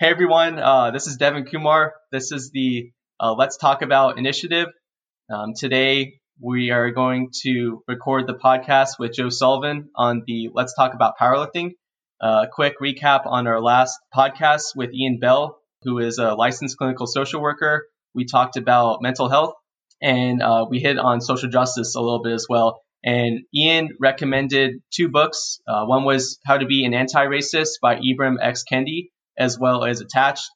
Hey everyone, uh, this is Devin Kumar. This is the uh, Let's Talk About initiative. Um, today we are going to record the podcast with Joe Sullivan on the Let's Talk About Powerlifting. A uh, quick recap on our last podcast with Ian Bell, who is a licensed clinical social worker. We talked about mental health and uh, we hit on social justice a little bit as well. And Ian recommended two books. Uh, one was How to Be an Anti-Racist by Ibram X. Kendi, as well as Attached.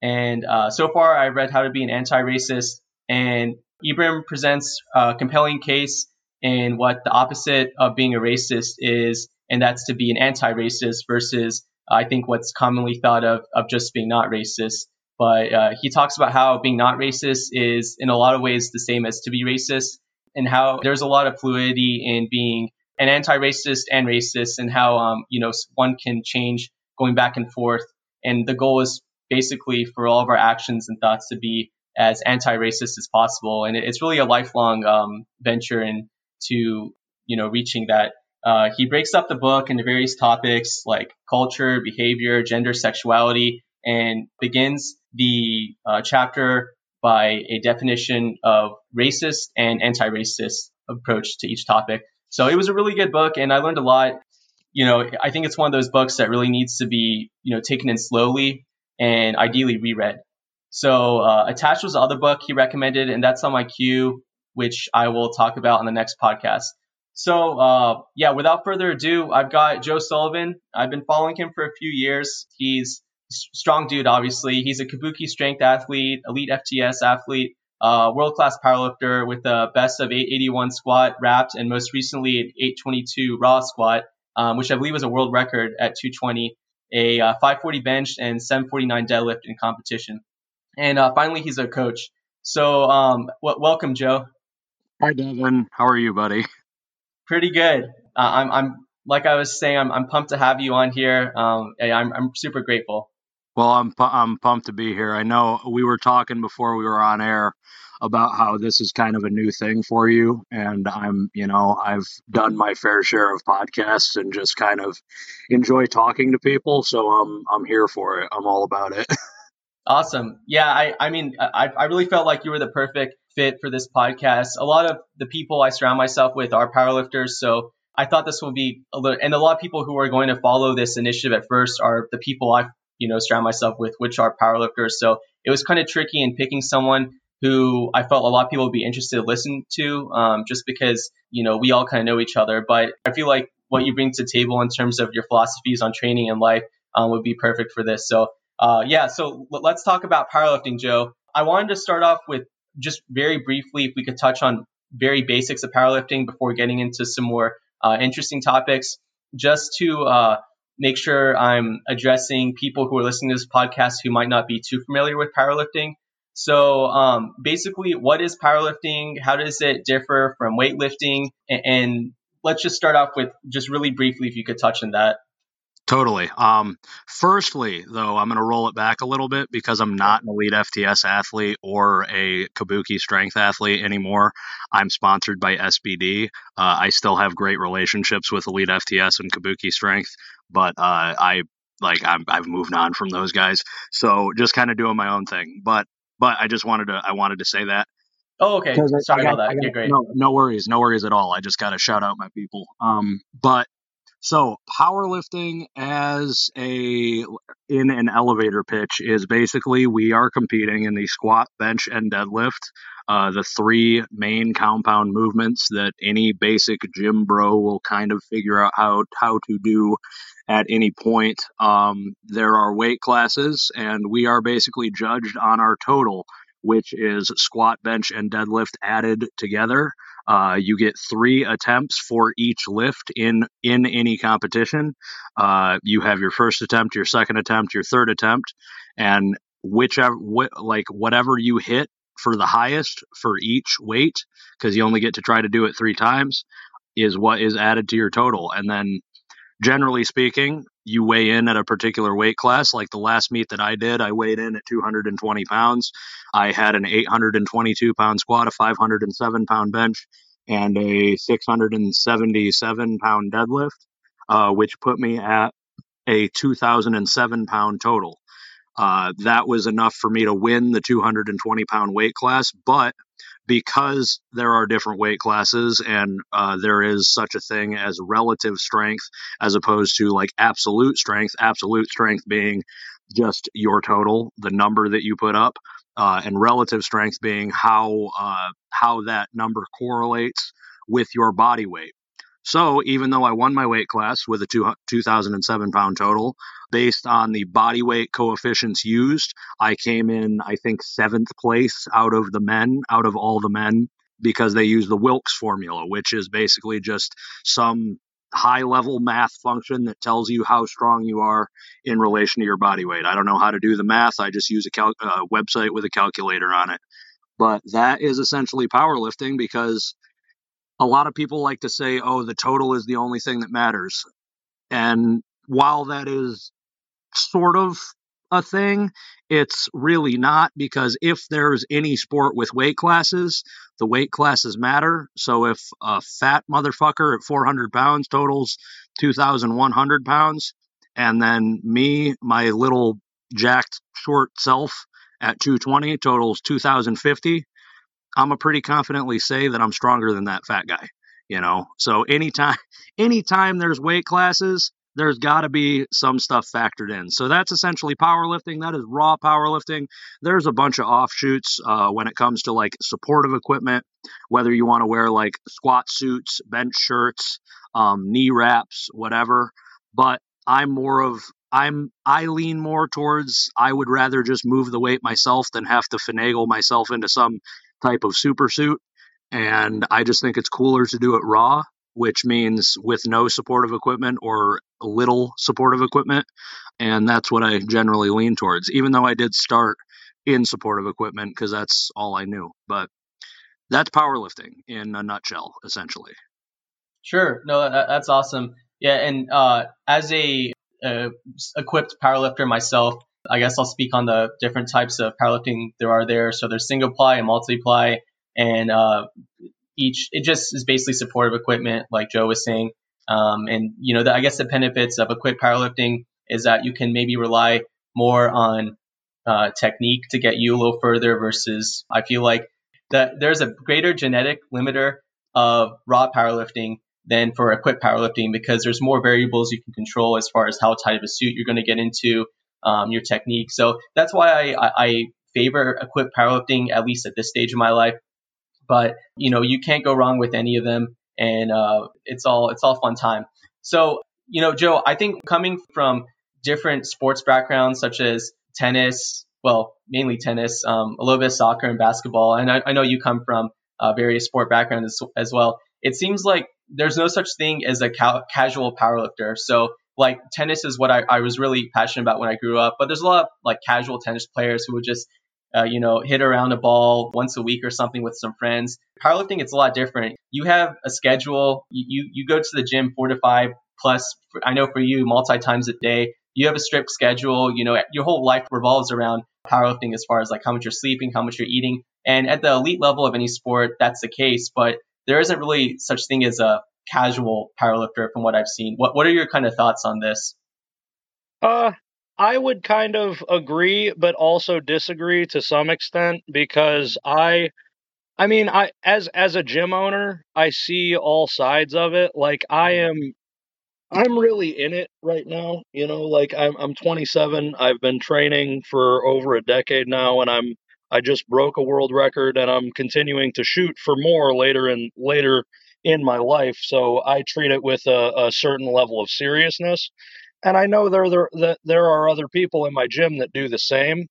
And uh, so far, I read How to Be an Anti-Racist, and Ibrahim presents a compelling case in what the opposite of being a racist is, and that's to be an anti-racist versus I think what's commonly thought of of just being not racist. But uh, he talks about how being not racist is in a lot of ways the same as to be racist, and how there's a lot of fluidity in being an anti-racist and racist, and how um, you know one can change going back and forth. And the goal is basically for all of our actions and thoughts to be as anti-racist as possible. And it's really a lifelong um, venture into you know reaching that. Uh, he breaks up the book into various topics like culture, behavior, gender, sexuality, and begins the uh, chapter by a definition of racist and anti-racist approach to each topic. So it was a really good book, and I learned a lot. You know, I think it's one of those books that really needs to be you know taken in slowly and ideally reread. So uh, attached was the other book he recommended, and that's on my queue, which I will talk about on the next podcast. So uh, yeah, without further ado, I've got Joe Sullivan. I've been following him for a few years. He's a strong dude, obviously. He's a Kabuki strength athlete, elite FTS athlete, uh, world class powerlifter with a best of 881 squat wrapped, and most recently an 822 raw squat, um, which I believe was a world record at 220, a uh, 540 bench, and 749 deadlift in competition. And uh, finally, he's a coach. So, um, w- welcome, Joe. Hi, Devin. How are you, buddy? Pretty good. Uh, I'm, I'm, like I was saying, I'm, I'm pumped to have you on here. Um, I'm, I'm super grateful. Well, I'm, I'm pumped to be here. I know we were talking before we were on air about how this is kind of a new thing for you, and I'm, you know, I've done my fair share of podcasts and just kind of enjoy talking to people. So I'm, I'm here for it. I'm all about it. Awesome. Yeah, I, I mean, I, I really felt like you were the perfect fit for this podcast. A lot of the people I surround myself with are powerlifters, so I thought this will be a little, and a lot of people who are going to follow this initiative at first are the people I, you know, surround myself with, which are powerlifters. So it was kind of tricky in picking someone who I felt a lot of people would be interested to listen to, um, just because you know we all kind of know each other. But I feel like what you bring to the table in terms of your philosophies on training and life um, would be perfect for this. So uh, yeah, so let's talk about powerlifting, Joe. I wanted to start off with just very briefly, if we could touch on very basics of powerlifting before getting into some more uh, interesting topics, just to uh, make sure I'm addressing people who are listening to this podcast who might not be too familiar with powerlifting. So, um, basically, what is powerlifting? How does it differ from weightlifting? And, and let's just start off with just really briefly, if you could touch on that. Totally. Um, firstly, though, I'm going to roll it back a little bit because I'm not an elite FTS athlete or a Kabuki strength athlete anymore. I'm sponsored by SBD. Uh, I still have great relationships with elite FTS and Kabuki strength, but uh, I like i have moved on from those guys. So just kind of doing my own thing. But but I just wanted to I wanted to say that. Oh, okay. Sorry got, about that. Got, yeah, great. No, no worries. No worries at all. I just got to shout out my people. Um, but so powerlifting as a in an elevator pitch is basically we are competing in the squat, bench, and deadlift. Uh, the three main compound movements that any basic gym bro will kind of figure out how how to do at any point. Um, there are weight classes, and we are basically judged on our total, which is squat, bench, and deadlift added together. Uh, you get three attempts for each lift in in any competition. Uh, you have your first attempt, your second attempt, your third attempt, and whichever wh- like whatever you hit for the highest for each weight, because you only get to try to do it three times, is what is added to your total. And then, generally speaking, you weigh in at a particular weight class. Like the last meet that I did, I weighed in at 220 pounds. I had an 822 pound squat, a 507 pound bench, and a 677 pound deadlift, uh, which put me at a 2007 pound total. Uh, that was enough for me to win the 220 pound weight class. But because there are different weight classes and uh, there is such a thing as relative strength as opposed to like absolute strength, absolute strength being just your total, the number that you put up, uh, and relative strength being how uh, how that number correlates with your body weight. So even though I won my weight class with a two, 2007 pound total, based on the body weight coefficients used, I came in, I think, seventh place out of the men, out of all the men, because they use the Wilks formula, which is basically just some high level math function that tells you how strong you are in relation to your body weight. I don't know how to do the math. I just use a cal- uh, website with a calculator on it. But that is essentially powerlifting because a lot of people like to say, oh, the total is the only thing that matters. And while that is sort of a thing, it's really not because if there's any sport with weight classes, the weight classes matter. So if a fat motherfucker at 400 pounds totals 2,100 pounds, and then me, my little jacked short self at 220 totals 2,050, I'm a pretty confidently say that I'm stronger than that fat guy. You know, so anytime anytime there's weight classes, there's got to be some stuff factored in. So that's essentially powerlifting. That is raw powerlifting. There's a bunch of offshoots uh, when it comes to like supportive equipment, whether you want to wear like squat suits, bench shirts, um, knee wraps, whatever. But I'm more of I'm I lean more towards I would rather just move the weight myself than have to finagle myself into some type of super suit. And I just think it's cooler to do it raw, which means with no supportive equipment or little supportive equipment. And that's what I generally lean towards, even though I did start in supportive equipment because that's all I knew. But that's powerlifting in a nutshell, essentially. Sure. No, that, that's awesome. Yeah. And uh, as a uh, equipped powerlifter myself, I guess I'll speak on the different types of powerlifting there are there. So there's single ply and multi ply, and uh, each it just is basically supportive equipment, like Joe was saying. Um, and you know, the, I guess the benefits of equipped powerlifting is that you can maybe rely more on uh, technique to get you a little further versus I feel like that there's a greater genetic limiter of raw powerlifting than for equipped powerlifting because there's more variables you can control as far as how tight of a suit you're going to get into, um, your technique. So that's why I, I, favor equipped powerlifting at least at this stage of my life. But you know, you can't go wrong with any of them, and uh, it's all it's all fun time. So you know, Joe, I think coming from different sports backgrounds such as tennis, well, mainly tennis, um, a little bit of soccer and basketball, and I, I know you come from uh, various sport backgrounds as, as, well. It seems like there's no such thing as a ca- casual powerlifter. So like tennis is what I, I was really passionate about when I grew up. But there's a lot of like casual tennis players who would just, uh, you know, hit around a ball once a week or something with some friends. Powerlifting, it's a lot different. You have a schedule. You, you, go to the gym four to five plus. I know for you, multi times a day. You have a strict schedule. You know, your whole life revolves around powerlifting as far as like how much you're sleeping, how much you're eating. And at the elite level of any sport, that's the case. But there isn't really such thing as a casual powerlifter from what I've seen. What what are your kind of thoughts on this? Uh I would kind of agree but also disagree to some extent because I I mean I as as a gym owner, I see all sides of it. Like I am I'm really in it right now, you know, like I'm I'm 27. I've been training for over a decade now and I'm I just broke a world record and I'm continuing to shoot for more later and later in my life. So I treat it with a, a certain level of seriousness. And I know there, there that there are other people in my gym that do the same,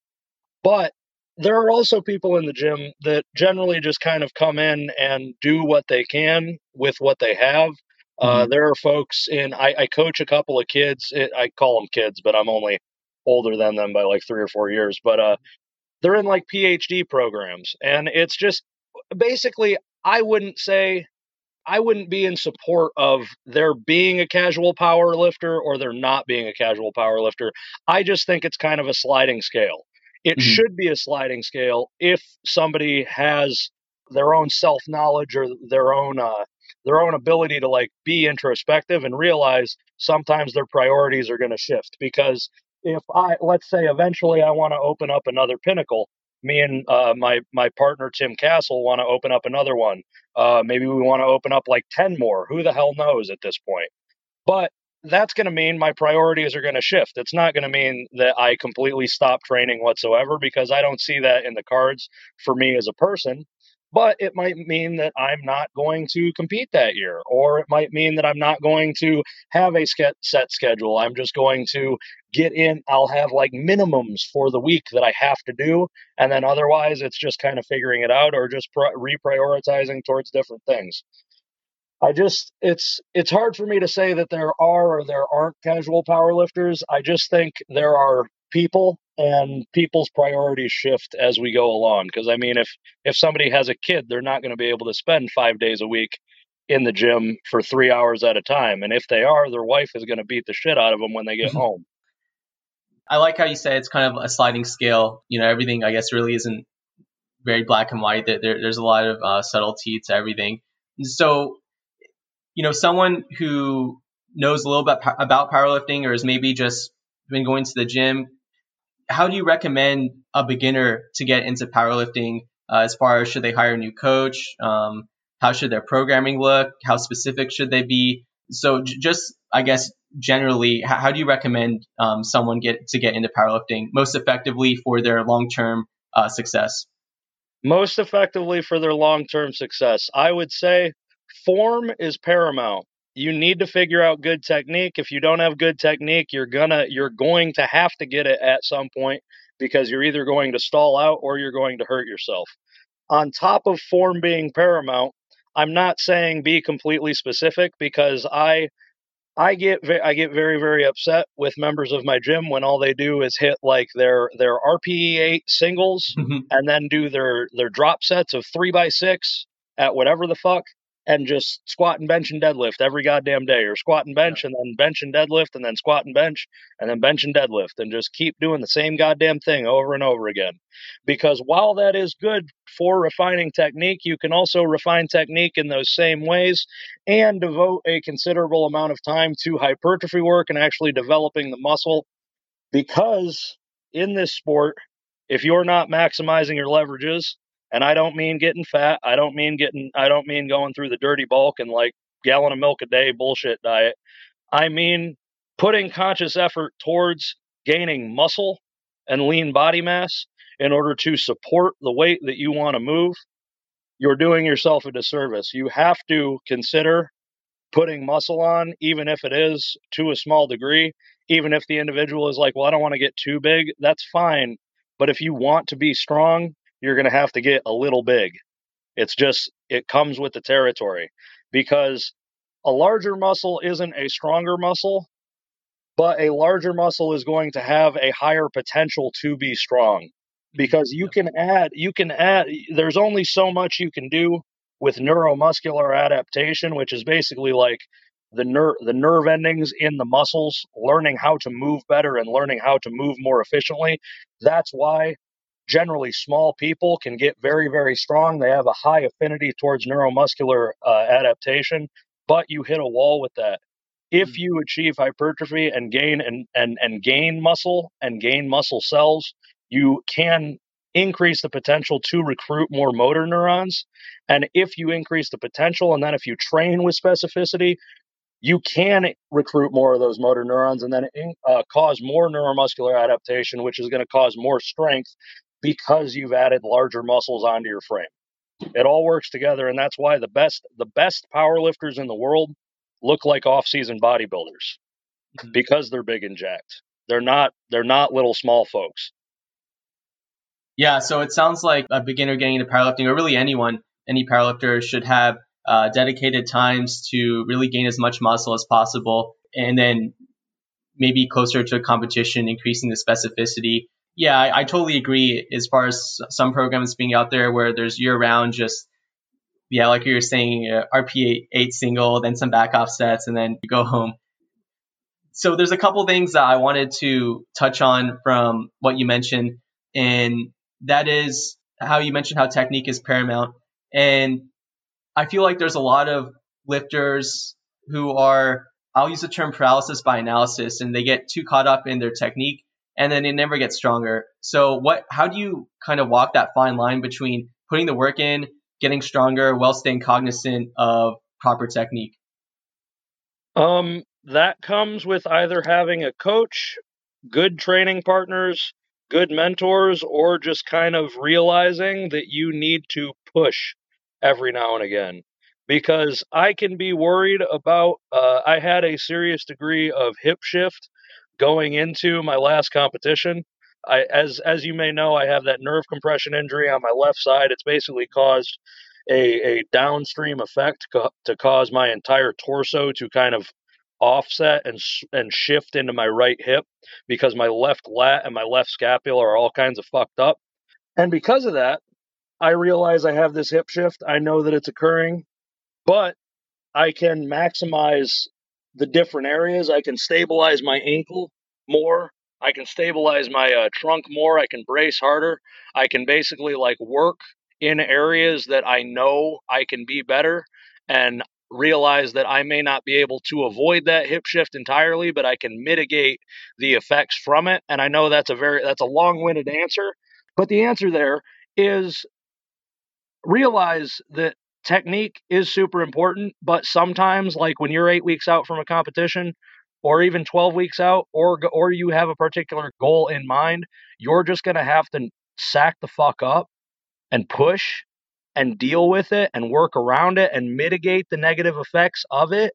but there are also people in the gym that generally just kind of come in and do what they can with what they have. Uh, mm-hmm. Uh, there are folks in, I, I, coach a couple of kids. It, I call them kids, but I'm only older than them by like three or four years. But uh, they're in like PhD programs. And it's just basically, I wouldn't say I wouldn't be in support of there being a casual power lifter or there not being a casual power lifter. I just think it's kind of a sliding scale. It mm-hmm. should be a sliding scale if somebody has their own self knowledge or their own uh, their own ability to like be introspective and realize sometimes their priorities are going to shift because if I let's say eventually I want to open up another pinnacle, me and uh, my my partner Tim Castle want to open up another one. Uh, maybe we want to open up like ten more. Who the hell knows at this point? But that's going to mean my priorities are going to shift. It's not going to mean that I completely stop training whatsoever because I don't see that in the cards for me as a person but it might mean that I'm not going to compete that year, or it might mean that I'm not going to have a set schedule. I'm just going to get in, I'll have like minimums for the week that I have to do, and then otherwise it's just kind of figuring it out or just reprioritizing towards different things. I just it's it's hard for me to say that there are or there aren't casual powerlifters. I just think there are people and people's priorities shift as we go along because i mean if if somebody has a kid they're not going to be able to spend five days a week in the gym for three hours at a time and if they are their wife is going to beat the shit out of them when they get home. I like how you say it's kind of a sliding scale you know everything i guess really isn't very black and white there, there's a lot of uh, subtlety to everything. So you know someone who knows a little bit about powerlifting or is maybe just been going to the gym how do you recommend a beginner to get into powerlifting uh, as far as should they hire a new coach? Um, how should their programming look? How specific should they be? So j- just, I guess, generally, how, how do you recommend um, someone get to get into powerlifting most effectively for their long-term uh, success? Most effectively for their long-term success, I would say form is paramount you need to figure out good technique. If you don't have good technique, you're gonna you're going to have to get it at some point because you're either going to stall out or you're going to hurt yourself. On top of form being paramount, I'm not saying be completely specific because I I get I get very very upset with members of my gym when all they do is hit like their their RPE eight singles mm-hmm. and then do their their drop sets of three by six at whatever the fuck and just squat and bench and deadlift every goddamn day, or squat and bench yeah. and then bench and deadlift and then squat and bench and then bench and deadlift, and just keep doing the same goddamn thing over and over again. Because while that is good for refining technique, you can also refine technique in those same ways and devote a considerable amount of time to hypertrophy work and actually developing the muscle. Because in this sport, if you're not maximizing your leverages, and I don't mean getting fat. I don't mean getting, I don't mean going through the dirty bulk and like gallon of milk a day bullshit diet. I mean putting conscious effort towards gaining muscle and lean body mass in order to support the weight that you want to move. You're doing yourself a disservice. You have to consider putting muscle on, even if it is to a small degree, even if the individual is like, well, I don't want to get too big, that's fine. But if you want to be strong, you're going to have to get a little big. It's just, it comes with the territory. Because a larger muscle isn't a stronger muscle, but a larger muscle is going to have a higher potential to be strong. Mm-hmm. Because you can add, you can add, there's only so much you can do with neuromuscular adaptation, which is basically like the nerve the nerve endings in the muscles learning how to move better and learning how to move more efficiently. That's why generally small people can get very, very strong. They have a high affinity towards neuromuscular uh, adaptation, but you hit a wall with that. If mm. you achieve hypertrophy and gain and, and, and gain muscle and gain muscle cells, you can increase the potential to recruit more motor neurons. And if you increase the potential, and then if you train with specificity, you can recruit more of those motor neurons and then uh, cause more neuromuscular adaptation, which is going to cause more strength, because you've added larger muscles onto your frame. It all works together, and that's why the best the best power lifters in the world look like off-season bodybuilders mm-hmm. because they're big and jacked. They're not they're not little small folks. Yeah, so it sounds like a beginner getting into powerlifting, or really anyone, any powerlifter should have uh, dedicated times to really gain as much muscle as possible, and then maybe closer to a competition, increasing the specificity yeah, I, I, totally agree. As far as some programs being out there where there's year round, just yeah, like you were saying, uh, RPE eight single, then some back off sets, and then you go home. So there's a couple things that I wanted to touch on from what you mentioned, and that is how you mentioned how technique is paramount. And I feel like there's a lot of lifters who are, I'll use the term paralysis by analysis, and they get too caught up in their technique and then it never gets stronger. So what how do you kind of walk that fine line between putting the work in, getting stronger while staying cognizant of proper technique? Um that comes with either having a coach, good training partners, good mentors, or just kind of realizing that you need to push every now and again. Because I can be worried about, uh, I had a serious degree of hip shift going into my last competition. I, as as you may know, I have that nerve compression injury on my left side. It's basically caused a, a downstream effect co- to cause my entire torso to kind of offset and and shift into my right hip because my left lat and my left scapula are all kinds of fucked up. And because of that, I realize I have this hip shift. I know that it's occurring, but I can maximize the different areas. I can stabilize my ankle more. I can stabilize my uh, trunk more. I can brace harder. I can basically like work in areas that I know I can be better. And realize that I may not be able to avoid that hip shift entirely, but I can mitigate the effects from it. And I know that's a very that's a long-winded answer, but the answer there is realize that technique is super important, but sometimes like when you're 8 weeks out from a competition or even 12 weeks out or or you have a particular goal in mind, you're just going to have to sack the fuck up and push and deal with it and work around it and mitigate the negative effects of it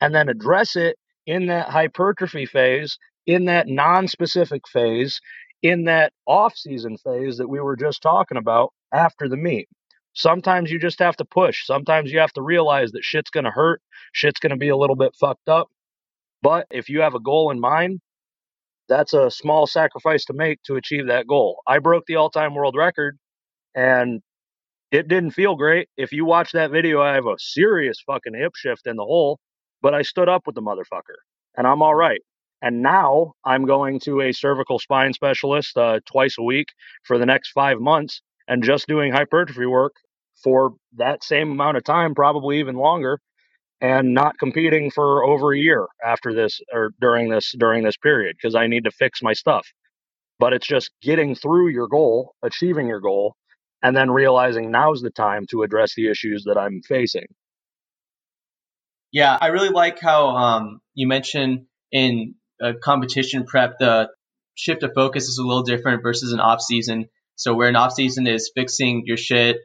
and then address it in that hypertrophy phase, in that non-specific phase, in that off-season phase that we were just talking about after the meet. Sometimes you just have to push. Sometimes you have to realize that shit's going to hurt, shit's going to be a little bit fucked up. But if you have a goal in mind, that's a small sacrifice to make to achieve that goal. I broke the all-time world record and it didn't feel great. If you watch that video, I have a serious fucking hip shift in the hole, but I stood up with the motherfucker and I'm all right. And now I'm going to a cervical spine specialist uh, twice a week for the next five months and just doing hypertrophy work for that same amount of time, probably even longer, and not competing for over a year after this or during this during this period because I need to fix my stuff. But it's just getting through your goal, achieving your goal, and then realizing now's the time to address the issues that I'm facing. Yeah, I really like how um, you mentioned in a competition prep the shift of focus is a little different versus an off season. So where an off season is fixing your shit,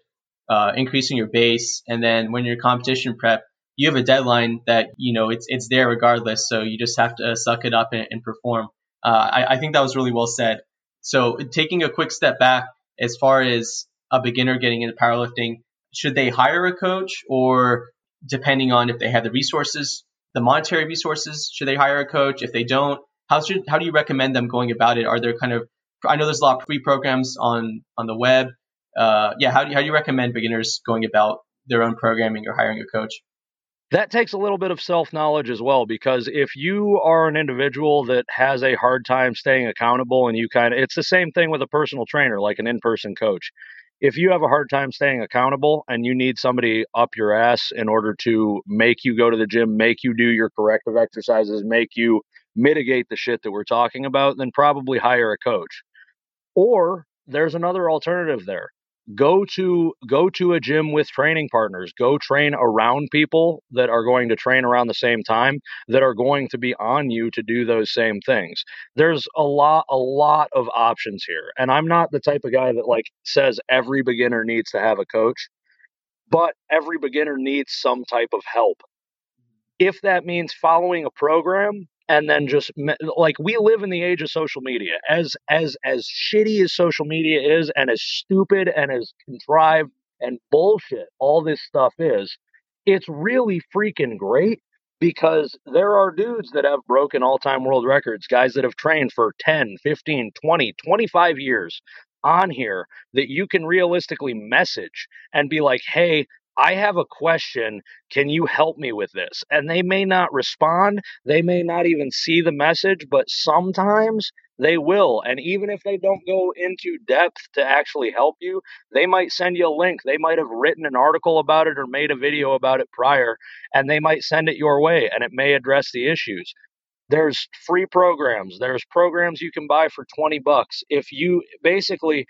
uh, increasing your base, and then when you're competition prep, you have a deadline that you know it's it's there regardless. So you just have to suck it up and, and perform. Uh, I, I think that was really well said. So taking a quick step back as far as a beginner getting into powerlifting, should they hire a coach or depending on if they have the resources, the monetary resources, should they hire a coach? If they don't, how should how do you recommend them going about it? Are there kind of I know there's a lot of free programs on on the web. Uh, yeah, how do you, how do you recommend beginners going about their own programming or hiring a coach? that takes a little bit of self knowledge as well because if you are an individual that has a hard time staying accountable and you kind of it's the same thing with a personal trainer like an in-person coach if you have a hard time staying accountable and you need somebody up your ass in order to make you go to the gym, make you do your corrective exercises, make you mitigate the shit that we're talking about, then probably hire a coach. Or there's another alternative there. Go to go to a gym with training partners. Go train around people that are going to train around the same time that are going to be on you to do those same things. There's a lot a lot of options here and i'm not the type of guy that like says every beginner needs to have a coach but every beginner needs some type of help. If that means following a program and then just like we live in the age of social media. As as as shitty as social media is and as stupid and as contrived and bullshit all this stuff is it's really freaking great because there are dudes that have broken all-time world records guys that have trained for 10 15 20 25 years on here that you can realistically message and be like hey I have a question. Can you help me with this? And they may not respond. They may not even see the message, but sometimes they will. And even if they don't go into depth to actually help you, they might send you a link. They might have written an article about it or made a video about it prior, and they might send it your way and it may address the issues. there's free programs there's programs you can buy for 20 bucks if you basically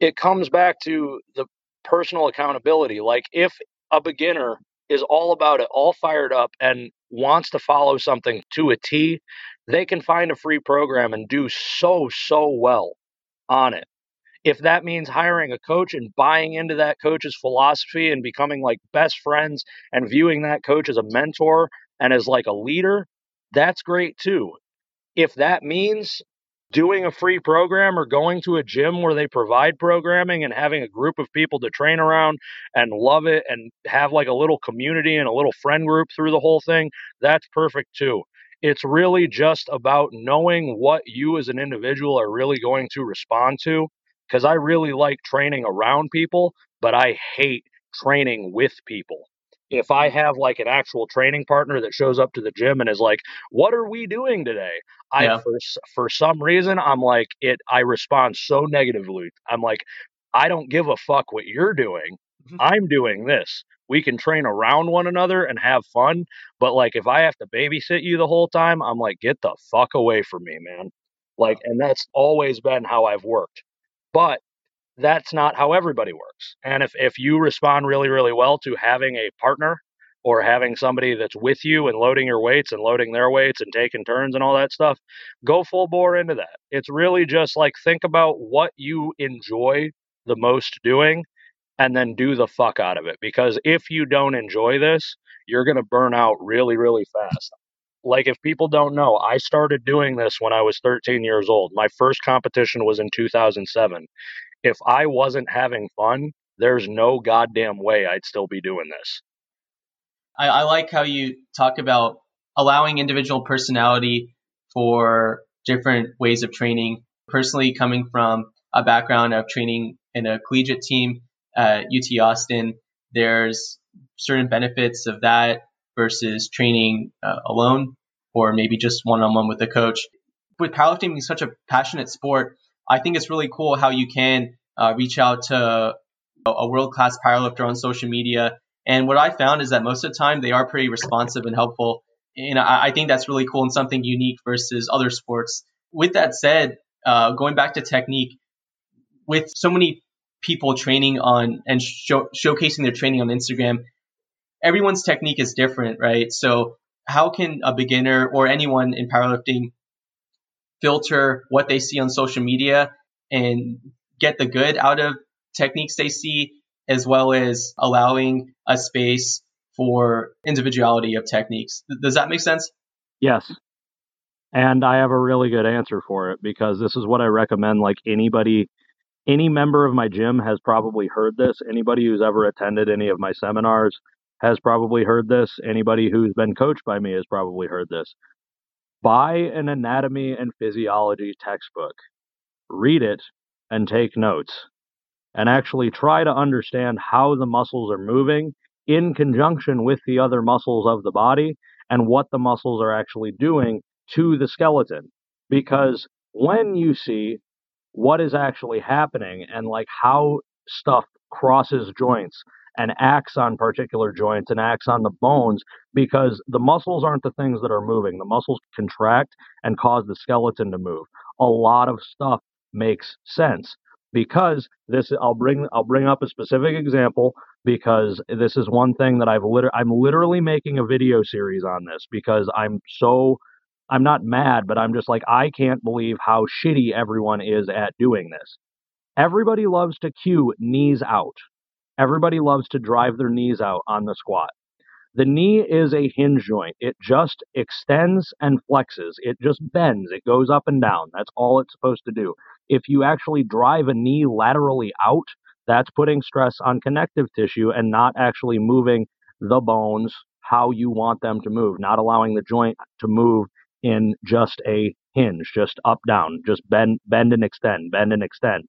it comes back to the personal accountability like if a beginner is all about it all fired up and wants to follow something to a T they can find a free program and do so so well on it if that means hiring a coach and buying into that coach's philosophy and becoming like best friends and viewing that coach as a mentor and as like a leader that's great too. If that means doing a free program or going to a gym where they provide programming and having a group of people to train around and love it and have like a little community and a little friend group through the whole thing, that's perfect too. It's really just about knowing what you as an individual are really going to respond to. Because I really like training around people, but I hate training with people if I have like an actual training partner that shows up to the gym and is like, "What are we doing today?" I yeah. for for some reason I'm like it. I respond so negatively. I'm like, I don't give a fuck what you're doing. Mm-hmm. I'm doing this. We can train around one another and have fun, but like if I have to babysit you the whole time, I'm like, get the fuck away from me, man. Like, and that's always been how I've worked. But that's not how everybody works. And if, if you respond really, really well to having a partner or having somebody that's with you and loading your weights and loading their weights and taking turns and all that stuff, go full bore into that. It's really just like think about what you enjoy the most doing and then do the fuck out of it. Because if you don't enjoy this, you're going to burn out really, really fast. Like, if people don't know, I started doing this when I was 13 years old. My first competition was in 2007 if I wasn't having fun, there's no goddamn way I'd still be doing this. I, I like how you talk about allowing individual personality for different ways of training. Personally, coming from a background of training in a collegiate team at UT Austin, there's certain benefits of that versus training uh, alone or maybe just one on one with a coach. With powerlifting being such a passionate sport, I think it's really cool how you can uh, reach out to a world class powerlifter on social media. And what I found is that most of the time they are pretty responsive and helpful. And I, I think that's really cool and something unique versus other sports. With that said, uh, going back to technique, with so many people training on and show, showcasing their training on Instagram, everyone's technique is different, right? So how can a beginner or anyone in powerlifting filter what they see on social media and get the good out of techniques they see, as well as allowing a space for individuality of techniques. Does that make sense? Yes. And I have a really good answer for it because this is what I recommend. Like anybody, any member of my gym has probably heard this. Anybody who's ever attended any of my seminars has probably heard this. Anybody who's been coached by me has probably heard this buy an anatomy and physiology textbook, read it, and take notes, and actually try to understand how the muscles are moving in conjunction with the other muscles of the body and what the muscles are actually doing to the skeleton. Because when you see what is actually happening and like how stuff crosses joints and acts on particular joints and acts on the bones because the muscles aren't the things that are moving. The muscles contract and cause the skeleton to move. A lot of stuff makes sense because this I'll bring I'll bring up a specific example because this is one thing that I've liter- I'm literally making a video series on this because I'm so I'm not mad but I'm just like I can't believe how shitty everyone is at doing this. Everybody loves to cue knees out. Everybody loves to drive their knees out on the squat. The knee is a hinge joint. It just extends and flexes. It just bends. It goes up and down. That's all it's supposed to do. If you actually drive a knee laterally out, that's putting stress on connective tissue and not actually moving the bones how you want them to move, not allowing the joint to move in just a hinge, just up down, just bend bend and extend, bend and extend.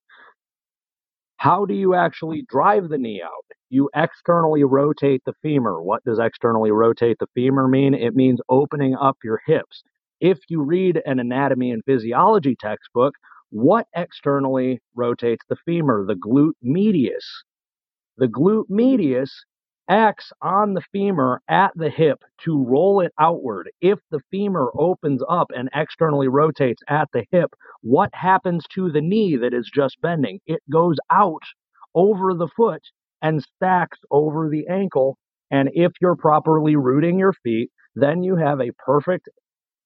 How do you actually drive the knee out? You externally rotate the femur. What does externally rotate the femur mean? It means opening up your hips. If you read an anatomy and physiology textbook, what externally rotates the femur? The glute medius. The glute medius acts on the femur at the hip to roll it outward. If the femur opens up and externally rotates at the hip, what happens to the knee that is just bending? It goes out over the foot and stacks over the ankle. And if you're properly rooting your feet, then you have a perfect,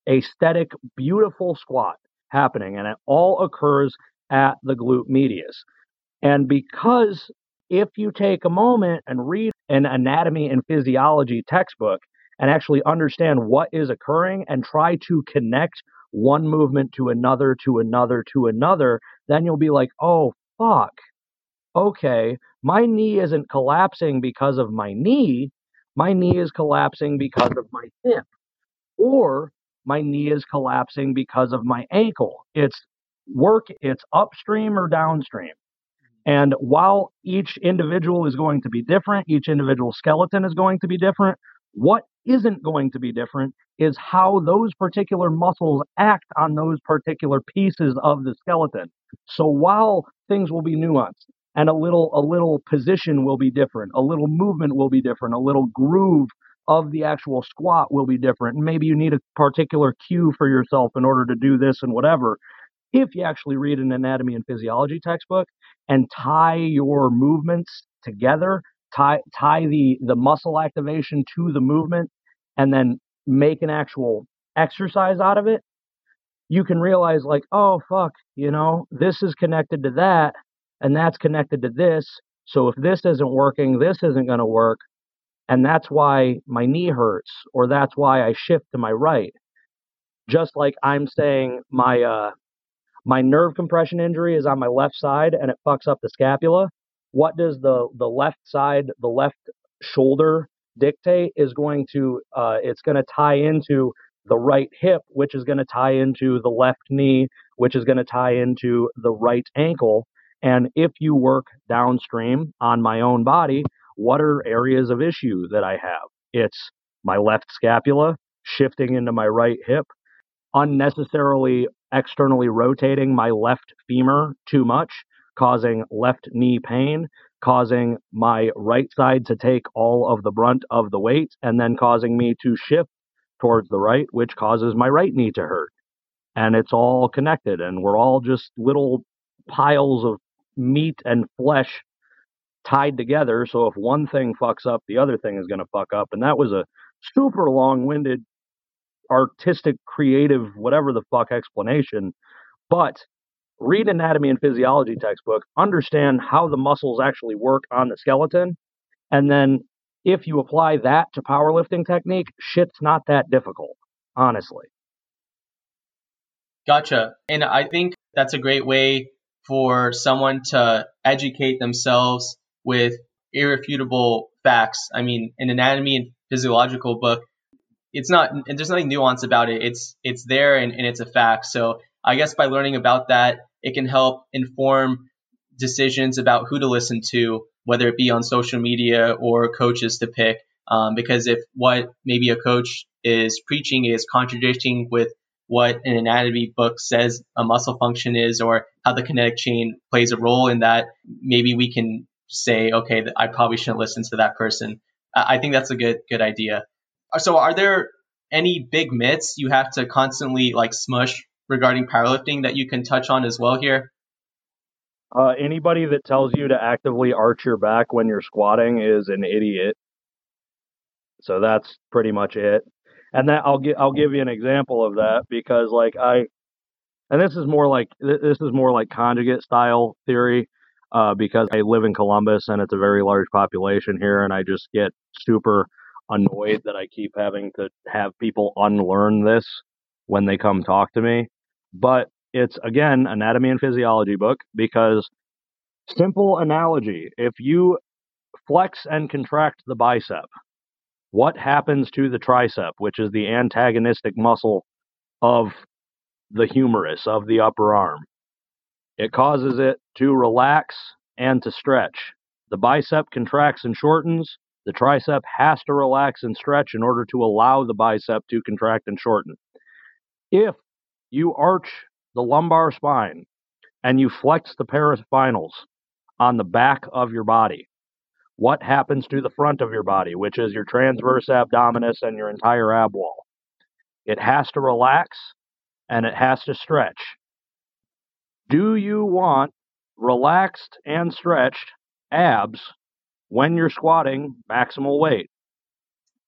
aesthetic, beautiful squat happening. And it all occurs at the glute medius. And because if you take a moment and read an anatomy and physiology textbook and actually understand what is occurring and try to connect one movement to another, to another, to another, then you'll be like, oh, fuck. Okay, my knee isn't collapsing because of my knee. My knee is collapsing because of my hip. Or my knee is collapsing because of my ankle. It's work, it's upstream or downstream. And while each individual is going to be different, each individual skeleton is going to be different, what isn't going to be different is how those particular muscles act on those particular pieces of the skeleton. So while things will be nuanced and a little a little position will be different, a little movement will be different, a little groove of the actual squat will be different. And maybe you need a particular cue for yourself in order to do this and whatever if you actually read an anatomy and physiology textbook and tie your movements together, tie tie the the muscle activation to the movement, and then make an actual exercise out of it, you can realize like, oh fuck, you know, this is connected to that, and that's connected to this. So if this isn't working, this isn't going to work, and that's why my knee hurts, or that's why I shift to my right. Just like I'm saying my uh, my nerve compression injury is on my left side and it fucks up the scapula. What does the the left side, the left shoulder dictate is going to uh, it's going to tie into the right hip, which is going to tie into the left knee, which is going to tie into the right ankle. And if you work downstream on my own body, what are areas of issue that I have? It's my left scapula shifting into my right hip, unnecessarily externally rotating my left femur too much, causing left knee pain, causing my right side to take all of the brunt of the weight, and then causing me to shift towards the right, which causes my right knee to hurt. And it's all connected, and we're all just little piles of meat and flesh tied together. So if one thing fucks up, the other thing is going to fuck up. And that was a super long winded artistic, creative, whatever the fuck explanation. But read anatomy and physiology textbook, understand how the muscles actually work on the skeleton, and then if you apply that to powerlifting technique, shit's not that difficult, honestly. Gotcha. And I think that's a great way for someone to educate themselves with irrefutable facts. I mean, an anatomy and physiological book it's not and there's nothing nuanced about it. It's it's there and, and it's a fact. So I guess by learning about that, it can help inform decisions about who to listen to, whether it be on social media or coaches to pick. Um, because if what maybe a coach is preaching is contradicting with what an anatomy book says a muscle function is or how the kinetic chain plays a role in that, maybe we can say, okay, I probably shouldn't listen to that person. I think that's a good good idea. So, are there any big myths you have to constantly like smush regarding powerlifting that you can touch on as well here? Uh, anybody that tells you to actively arch your back when you're squatting is an idiot. So that's pretty much it. And that I'll give I'll give you an example of that because like I, and this is more like this is more like conjugate style theory, uh, because I live in Columbus and it's a very large population here, and I just get super annoyed that I keep having to have people unlearn this when they come talk to me. But it's again anatomy and physiology book because simple analogy, if you flex and contract the bicep, what happens to the tricep, which is the antagonistic muscle of the humerus of the upper arm? It causes it to relax and to stretch. The bicep contracts and shortens, the tricep has to relax and stretch in order to allow the bicep to contract and shorten. If you arch the lumbar spine and you flex the paraspinals on the back of your body, what happens to the front of your body, which is your transverse abdominis and your entire ab wall. It has to relax and it has to stretch. Do you want relaxed and stretched abs when you're squatting maximal weight?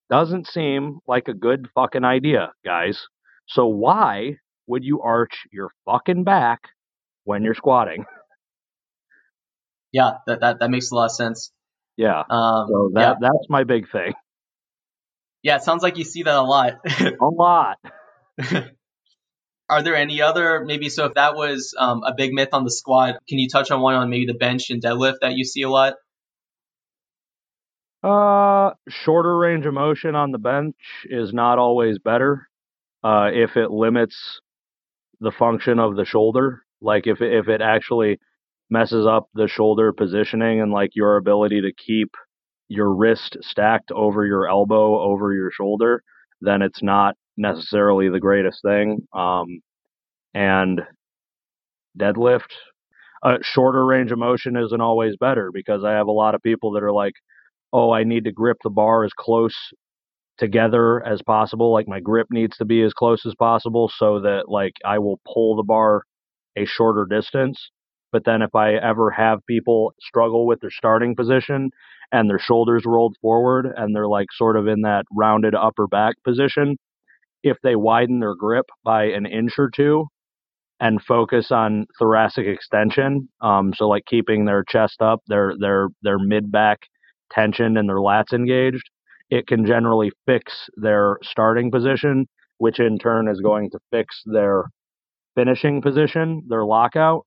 Doesn't seem like a good fucking idea, guys. So why would you arch your fucking back when you're squatting? Yeah, that that, that makes a lot of sense. Yeah. Um, So that yeah, that's my big thing. yeah, it sounds like you see that a lot. A lot. Are there any other maybe so if that was um, a big myth on the squat, can you touch on one on maybe the bench and deadlift that you see a lot? Uh, shorter range of motion on the bench is not always better. Uh, if it limits the function of the shoulder, like if if it actually messes up the shoulder positioning and like your ability to keep your wrist stacked over your elbow over your shoulder, then it's not necessarily the greatest thing. Um, and deadlift, a shorter range of motion isn't always better because I have a lot of people that are like, oh, I need to grip the bar as close together as possible. Like my grip needs to be as close as possible so that like I will pull the bar a shorter distance. But then if I ever have people struggle with their starting position and their shoulders rolled forward and they're like sort of in that rounded upper back position, if they widen their grip by an inch or two and focus on thoracic extension, um, so like keeping their chest up, their their their mid back tension and their lats engaged, it can generally fix their starting position, which in turn is going to fix their finishing position, their lockout.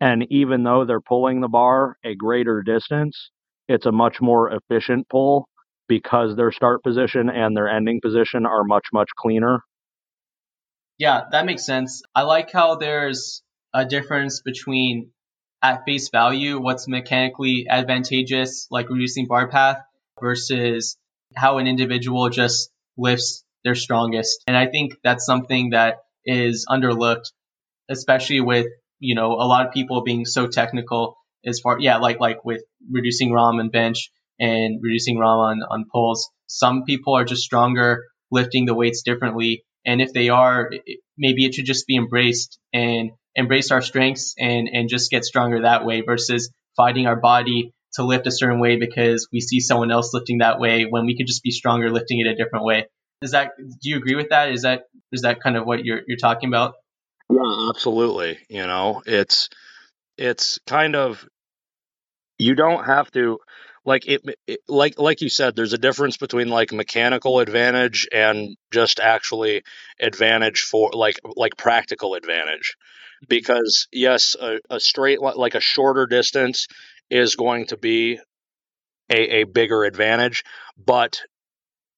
And even though they're pulling the bar a greater distance, it's a much more efficient pull because their start position and their ending position are much, much cleaner. Yeah, that makes sense. I like how there's a difference between at face value what's mechanically advantageous, like reducing bar path, versus how an individual just lifts their strongest. And I think that's something that is underlooked, especially with you know a lot of people being so technical as far yeah like like with reducing ROM and bench and reducing ROM on on pulls. Some people are just stronger lifting the weights differently, and if they are, maybe it should just be embraced and embrace our strengths and and just get stronger that way versus fighting our body to lift a certain way because we see someone else lifting that way when we could just be stronger lifting it a different way. Is that do you agree with that? Is that is that kind of what you're you're talking about? Yeah, absolutely. You know, it's it's kind of you don't have to like it, it, like like you said there's a difference between like mechanical advantage and just actually advantage for like like practical advantage because yes a, a straight like a shorter distance is going to be a, a bigger advantage but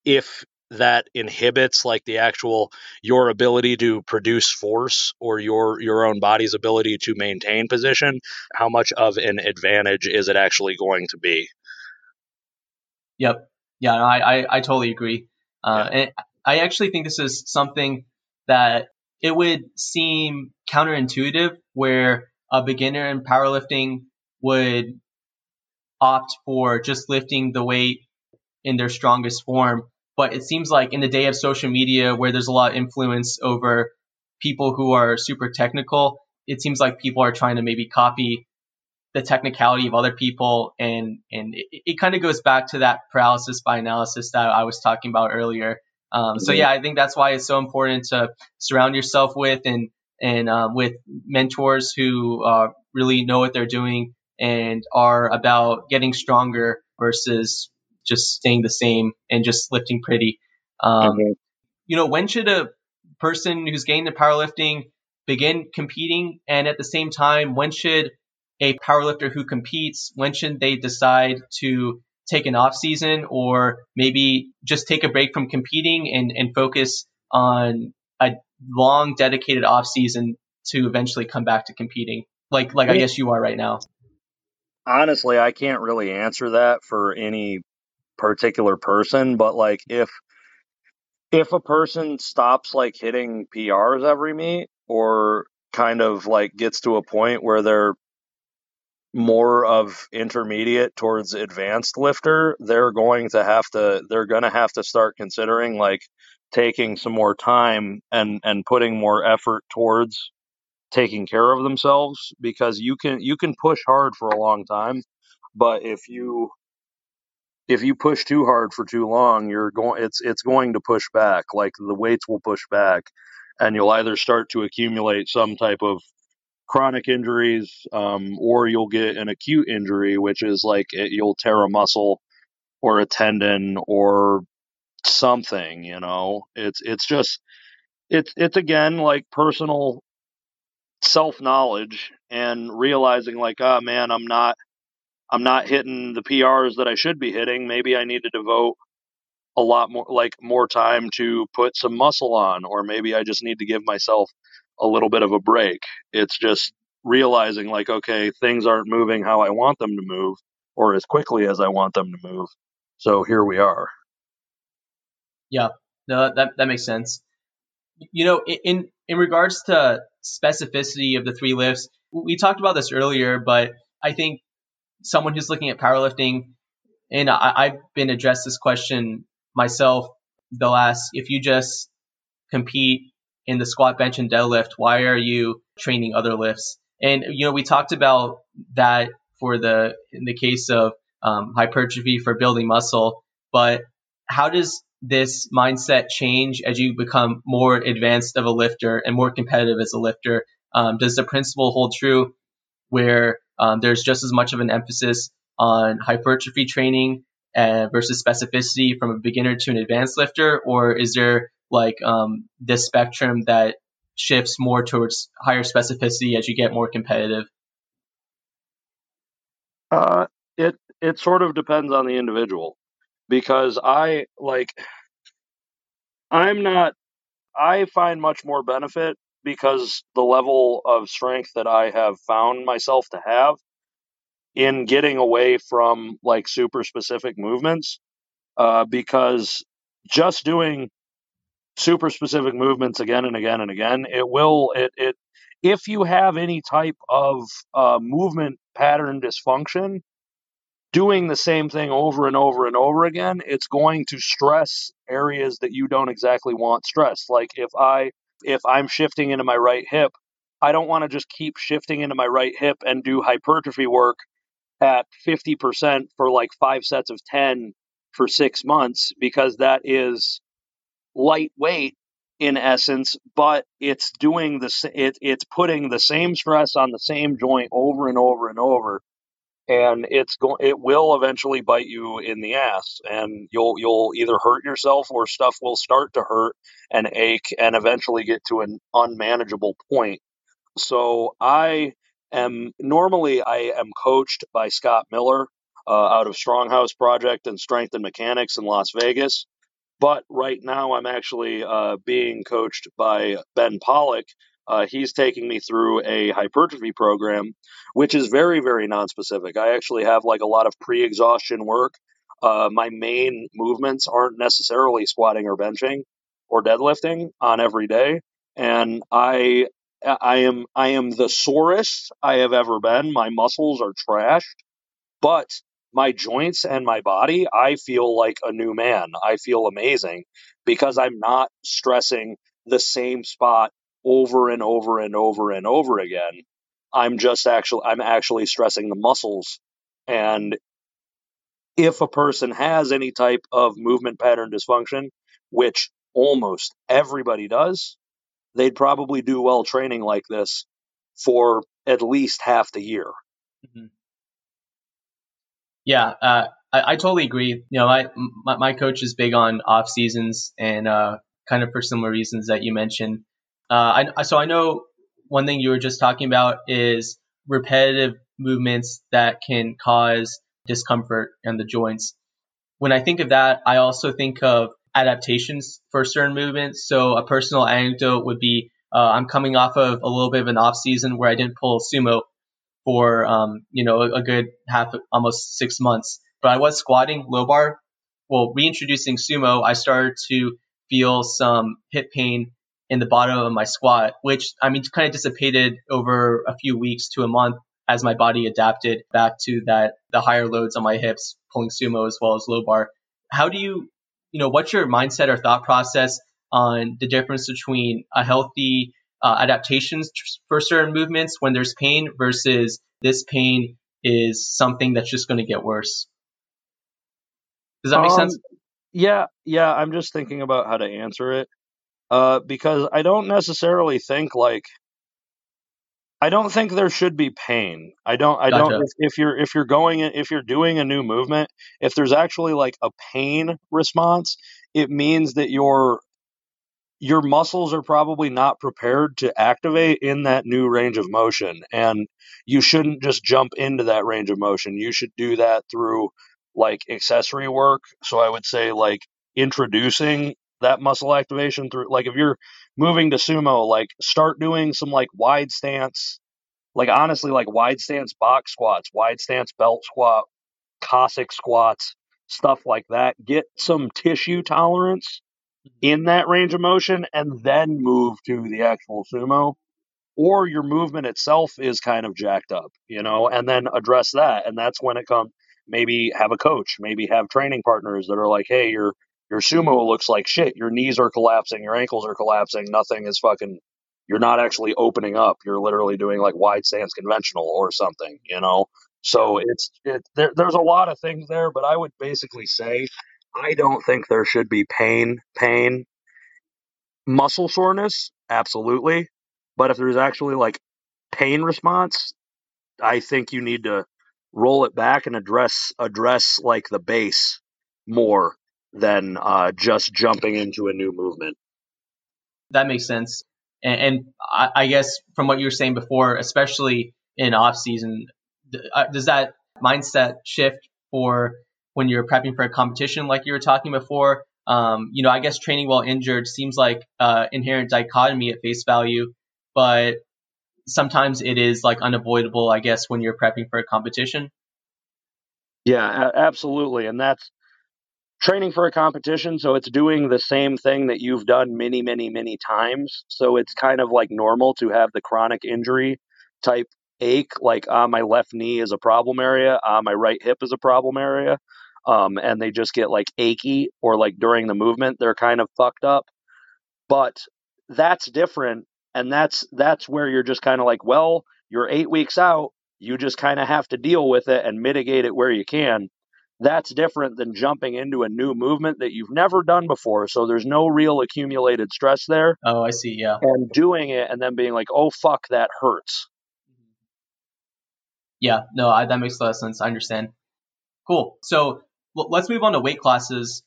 if that inhibits like the actual your ability to produce force or your your own body's ability to maintain position how much of an advantage is it actually going to be Yep. Yeah, no, I, I, I totally agree. Uh, and I actually think this is something that it would seem counterintuitive where a beginner in powerlifting would opt for just lifting the weight in their strongest form. But it seems like in the day of social media where there's a lot of influence over people who are super technical, it seems like people are trying to maybe copy the technicality of other people and and it, it kind of goes back to that paralysis by analysis that I was talking about earlier. Um, so yeah, I think that's why it's so important to surround yourself with and and um, with mentors who uh, really know what they're doing and are about getting stronger versus just staying the same and just lifting pretty. Um, Mhm. You know, when should a person who's getting into powerlifting begin competing, and at the same time, when should a powerlifter who competes, when should they decide to take an off season or maybe just take a break from competing and, and focus on a long dedicated off season to eventually come back to competing? Like like I Yeah. guess you are right now. honestly i can't really answer that for any particular person but like if if a person stops like hitting prs every meet or kind of like gets to a point where they're more of intermediate towards advanced lifter, they're going to have to they're going to have to start considering like taking some more time and and putting more effort towards taking care of themselves because you can you can push hard for a long time, but if you if you push too hard for too long, you're going it's it's going to push back. Like the weights will push back and you'll either start to accumulate some type of chronic injuries um, or you'll get an acute injury which is like it, you'll tear a muscle or a tendon or something you know? It's it's just it's it's again like personal self knowledge and realizing like oh man i'm not i'm not hitting the prs that i should be hitting. Maybe i need to devote a lot more like more time to put some muscle on or maybe i just need to give myself a little bit of a break. It's just realizing like okay things aren't moving how i want them to move or as quickly as i want them to move. So here we are. Yeah. No that that makes sense. You know in in regards to specificity of the three lifts we talked about this earlier but i think someone who's looking at powerlifting and I, i've been addressed this question myself the last if you just compete in the squat bench and deadlift why are you training other lifts? And you know we talked about that for the in the case of um, hypertrophy for building muscle but how does this mindset change as you become more advanced of a lifter and more competitive as a lifter? Um, does the principle hold true where um, there's just as much of an emphasis on hypertrophy training uh, versus specificity from a beginner to an advanced lifter, or is there like um, this spectrum that shifts more towards higher specificity as you get more competitive? Uh, it it sort of depends on the individual because I like I'm not I find much more benefit because the level of strength that I have found myself to have in getting away from like super specific movements uh, because just doing super specific movements again and again and again. It will it it if you have any type of uh, movement pattern dysfunction doing the same thing over and over and over again it's going to stress areas that you don't exactly want stressed. Like if i if i'm shifting into my right hip i don't want to just keep shifting into my right hip and do hypertrophy work at 50% for like five sets of 10 for six months because that is lightweight in essence, but it's doing the it, it's putting the same stress on the same joint over and over and over, and it's going it will eventually bite you in the ass, and you'll you'll either hurt yourself or stuff will start to hurt and ache and eventually get to an unmanageable point. So I am normally I am coached by Scott Miller uh, out of Stronghouse Project and Strength and Mechanics in Las Vegas. But right now I'm actually uh, being coached by Ben Pollack. Uh, he's taking me through a hypertrophy program, which is very, very non-specific. I actually have like a lot of pre-exhaustion work. Uh, my main movements aren't necessarily squatting or benching or deadlifting on every day, and I I am I am the sorest I have ever been. My muscles are trashed, but my joints and my body, I feel like a new man. I feel amazing because I'm not stressing the same spot over and over and over and over again. I'm just actually I'm actually stressing the muscles and if a person has any type of movement pattern dysfunction, which almost everybody does, they'd probably do well training like this for at least half the year. Mm-hmm. Yeah, uh, I, I, totally agree. You know, I, my, my coach is big on off seasons and uh, kind of for similar reasons that you mentioned. Uh, I, so I know one thing you were just talking about is repetitive movements that can cause discomfort in the joints. When I think of that, I also think of adaptations for certain movements. So a personal anecdote would be uh, I'm coming off of a little bit of an off season where I didn't pull sumo for um, you know a, a, good half almost six months, but I was squatting low bar. Well, reintroducing sumo, I started to feel some hip pain in the bottom of my squat, which I mean kind of dissipated over a few weeks to a month as my body adapted back to that the higher loads on my hips, pulling sumo as well as low bar. How do you, you know, what's your mindset or thought process on the difference between a healthy uh, adaptations for certain movements when there's pain versus this pain is something that's just going to get worse? Does that make um, sense? Yeah, yeah. I'm just thinking about how to answer it uh, because I don't necessarily think like I don't think there should be pain. I don't. I gotcha. don't. If, if, you're if you're going if you're doing a new movement, if there's actually like a pain response, it means that your your muscles are probably not prepared to activate in that new range of motion, and you shouldn't just jump into that range of motion. You should do that through like accessory work. So I would say like introducing that muscle activation through like if you're moving to sumo, like start doing some like wide stance, like honestly, like wide stance box squats, wide stance belt squat, Cossack squats, stuff like that. Get some tissue tolerance. Mm-hmm. in that range of motion and then move to the actual sumo. Or your movement itself is kind of jacked up, you know, and then address that. And that's when it comes maybe have a coach, maybe have training partners that are like, hey, you're your sumo looks like shit. Your knees are collapsing, your ankles are collapsing, nothing is fucking you're not actually opening up. You're literally doing like wide stance conventional or something, you know? So it's it, there, there's a lot of things there, but I would basically say I don't think there should be pain, pain, muscle soreness, absolutely. But if there's actually like pain response, I think you need to roll it back and address address like the base more than uh, just jumping into a new movement. That makes sense. And, and I, I, guess from what you were saying before, especially in off season, uh, does that mindset shift for when you're prepping for a competition, like you were talking before? Um, you know, I guess training while injured seems like uh, inherent dichotomy at face value, but sometimes it is like unavoidable, I guess, when you're prepping for a competition. Yeah, absolutely, and that's training for a competition, so it's doing the same thing that you've done many, many, many times. So it's kind of like normal to have the chronic injury type ache, like ah, my left knee is a problem area, ah, my right hip is a problem area, um, and they just get like achy or like during the movement they're kind of fucked up. But that's different, and that's that's where you're just kind of like, well, you're eight weeks out, you just kind of have to deal with it and mitigate it where you can that's different than jumping into a new movement that you've never done before. So there's no real accumulated stress there. Oh, I see. Yeah. And doing it and then being like, oh, fuck, that hurts. Yeah, no, I, that makes a lot of sense. I understand. Cool. So l- let's move on to weight classes.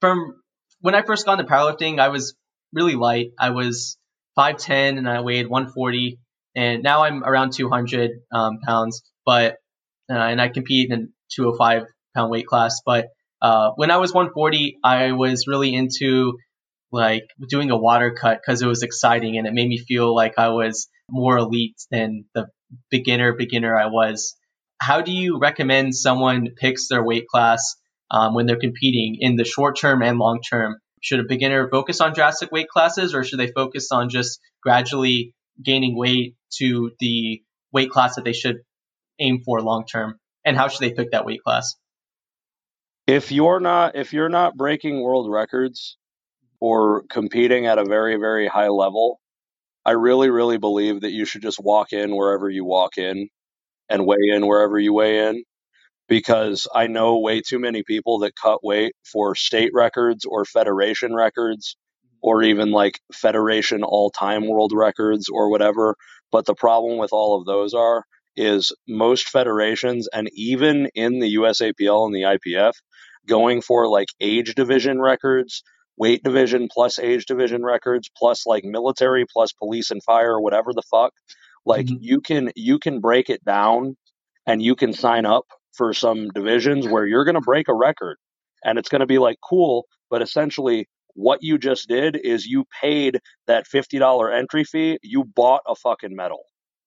From when I first got into powerlifting, I was really light. I was 5'10 and I weighed 140. And now I'm around 200 um, pounds. But uh, and I compete in 205 pound weight class. But uh, when I was 140, I was really into like doing a water cut because it was exciting and it made me feel like I was more elite than the beginner beginner I was. How do you recommend someone picks their weight class um, when they're competing in the short term and long term? Should a beginner focus on drastic weight classes or should they focus on just gradually gaining weight to the weight class that they should aim for long term? and how should they pick that weight class? If you're not if you're not breaking world records or competing at a very very high level, I really really believe that you should just walk in wherever you walk in and weigh in wherever you weigh in because I know way too many people that cut weight for state records or federation records or even like federation all-time world records or whatever, but the problem with all of those are is most federations and even in the USAPL and the IPF going for like age division records, weight division plus age division records plus like military plus police and fire whatever the fuck. Like mm-hmm. you can you can break it down and you can sign up for some divisions where you're going to break a record and it's going to be like cool, but essentially what you just did is you paid that $50 entry fee, you bought a fucking medal.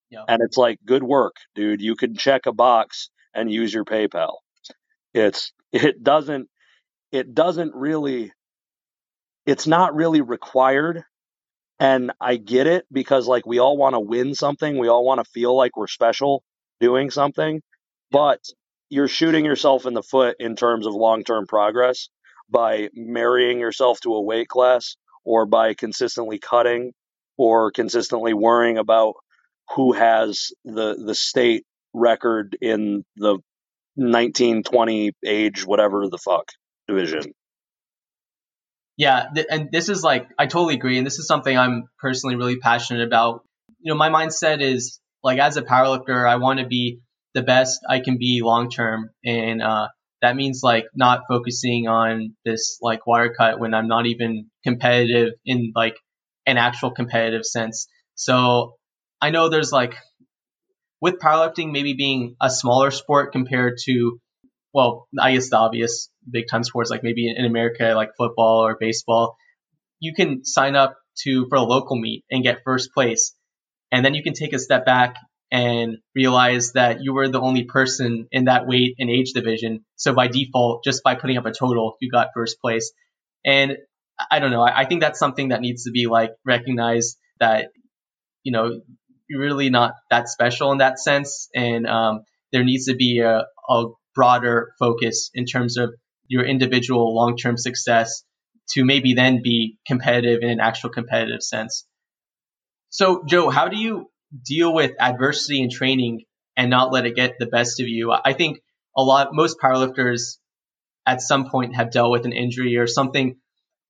Yeah. And it's like, good work, dude. You can check a box and use your PayPal. It's it doesn't it doesn't really it's not really required And I get it because like we all want to win something, we all want to feel like we're special doing something, but you're shooting yourself in the foot in terms of long-term progress by marrying yourself to a weight class or by consistently cutting or consistently worrying about who has the the state record in the 1920 age whatever the fuck division. Yeah, th- and this is like I totally agree, and this is something I'm personally really passionate about. You know, my mindset is like as a powerlifter, I want to be the best I can be long term, and uh, that means like not focusing on this like water cut when I'm not even competitive in like an actual competitive sense. So I know there's like with powerlifting maybe being a smaller sport compared to well, I guess the obvious big time sports like maybe in America like football or baseball, you can sign up to for a local meet and get first place. And then you can take a step back and realize that you were the only person in that weight and age division. So by default, just by putting up a total, you got first place. And I don't know. I, I think that's something that needs to be like recognized that, you know, you're really not that special in that sense. And um, there needs to be a, a broader focus in terms of your individual long term success to maybe then be competitive in an actual competitive sense. So, Joe, how do you deal with adversity in training and not let it get the best of you? I think a lot, most powerlifters at some point have dealt with an injury or something,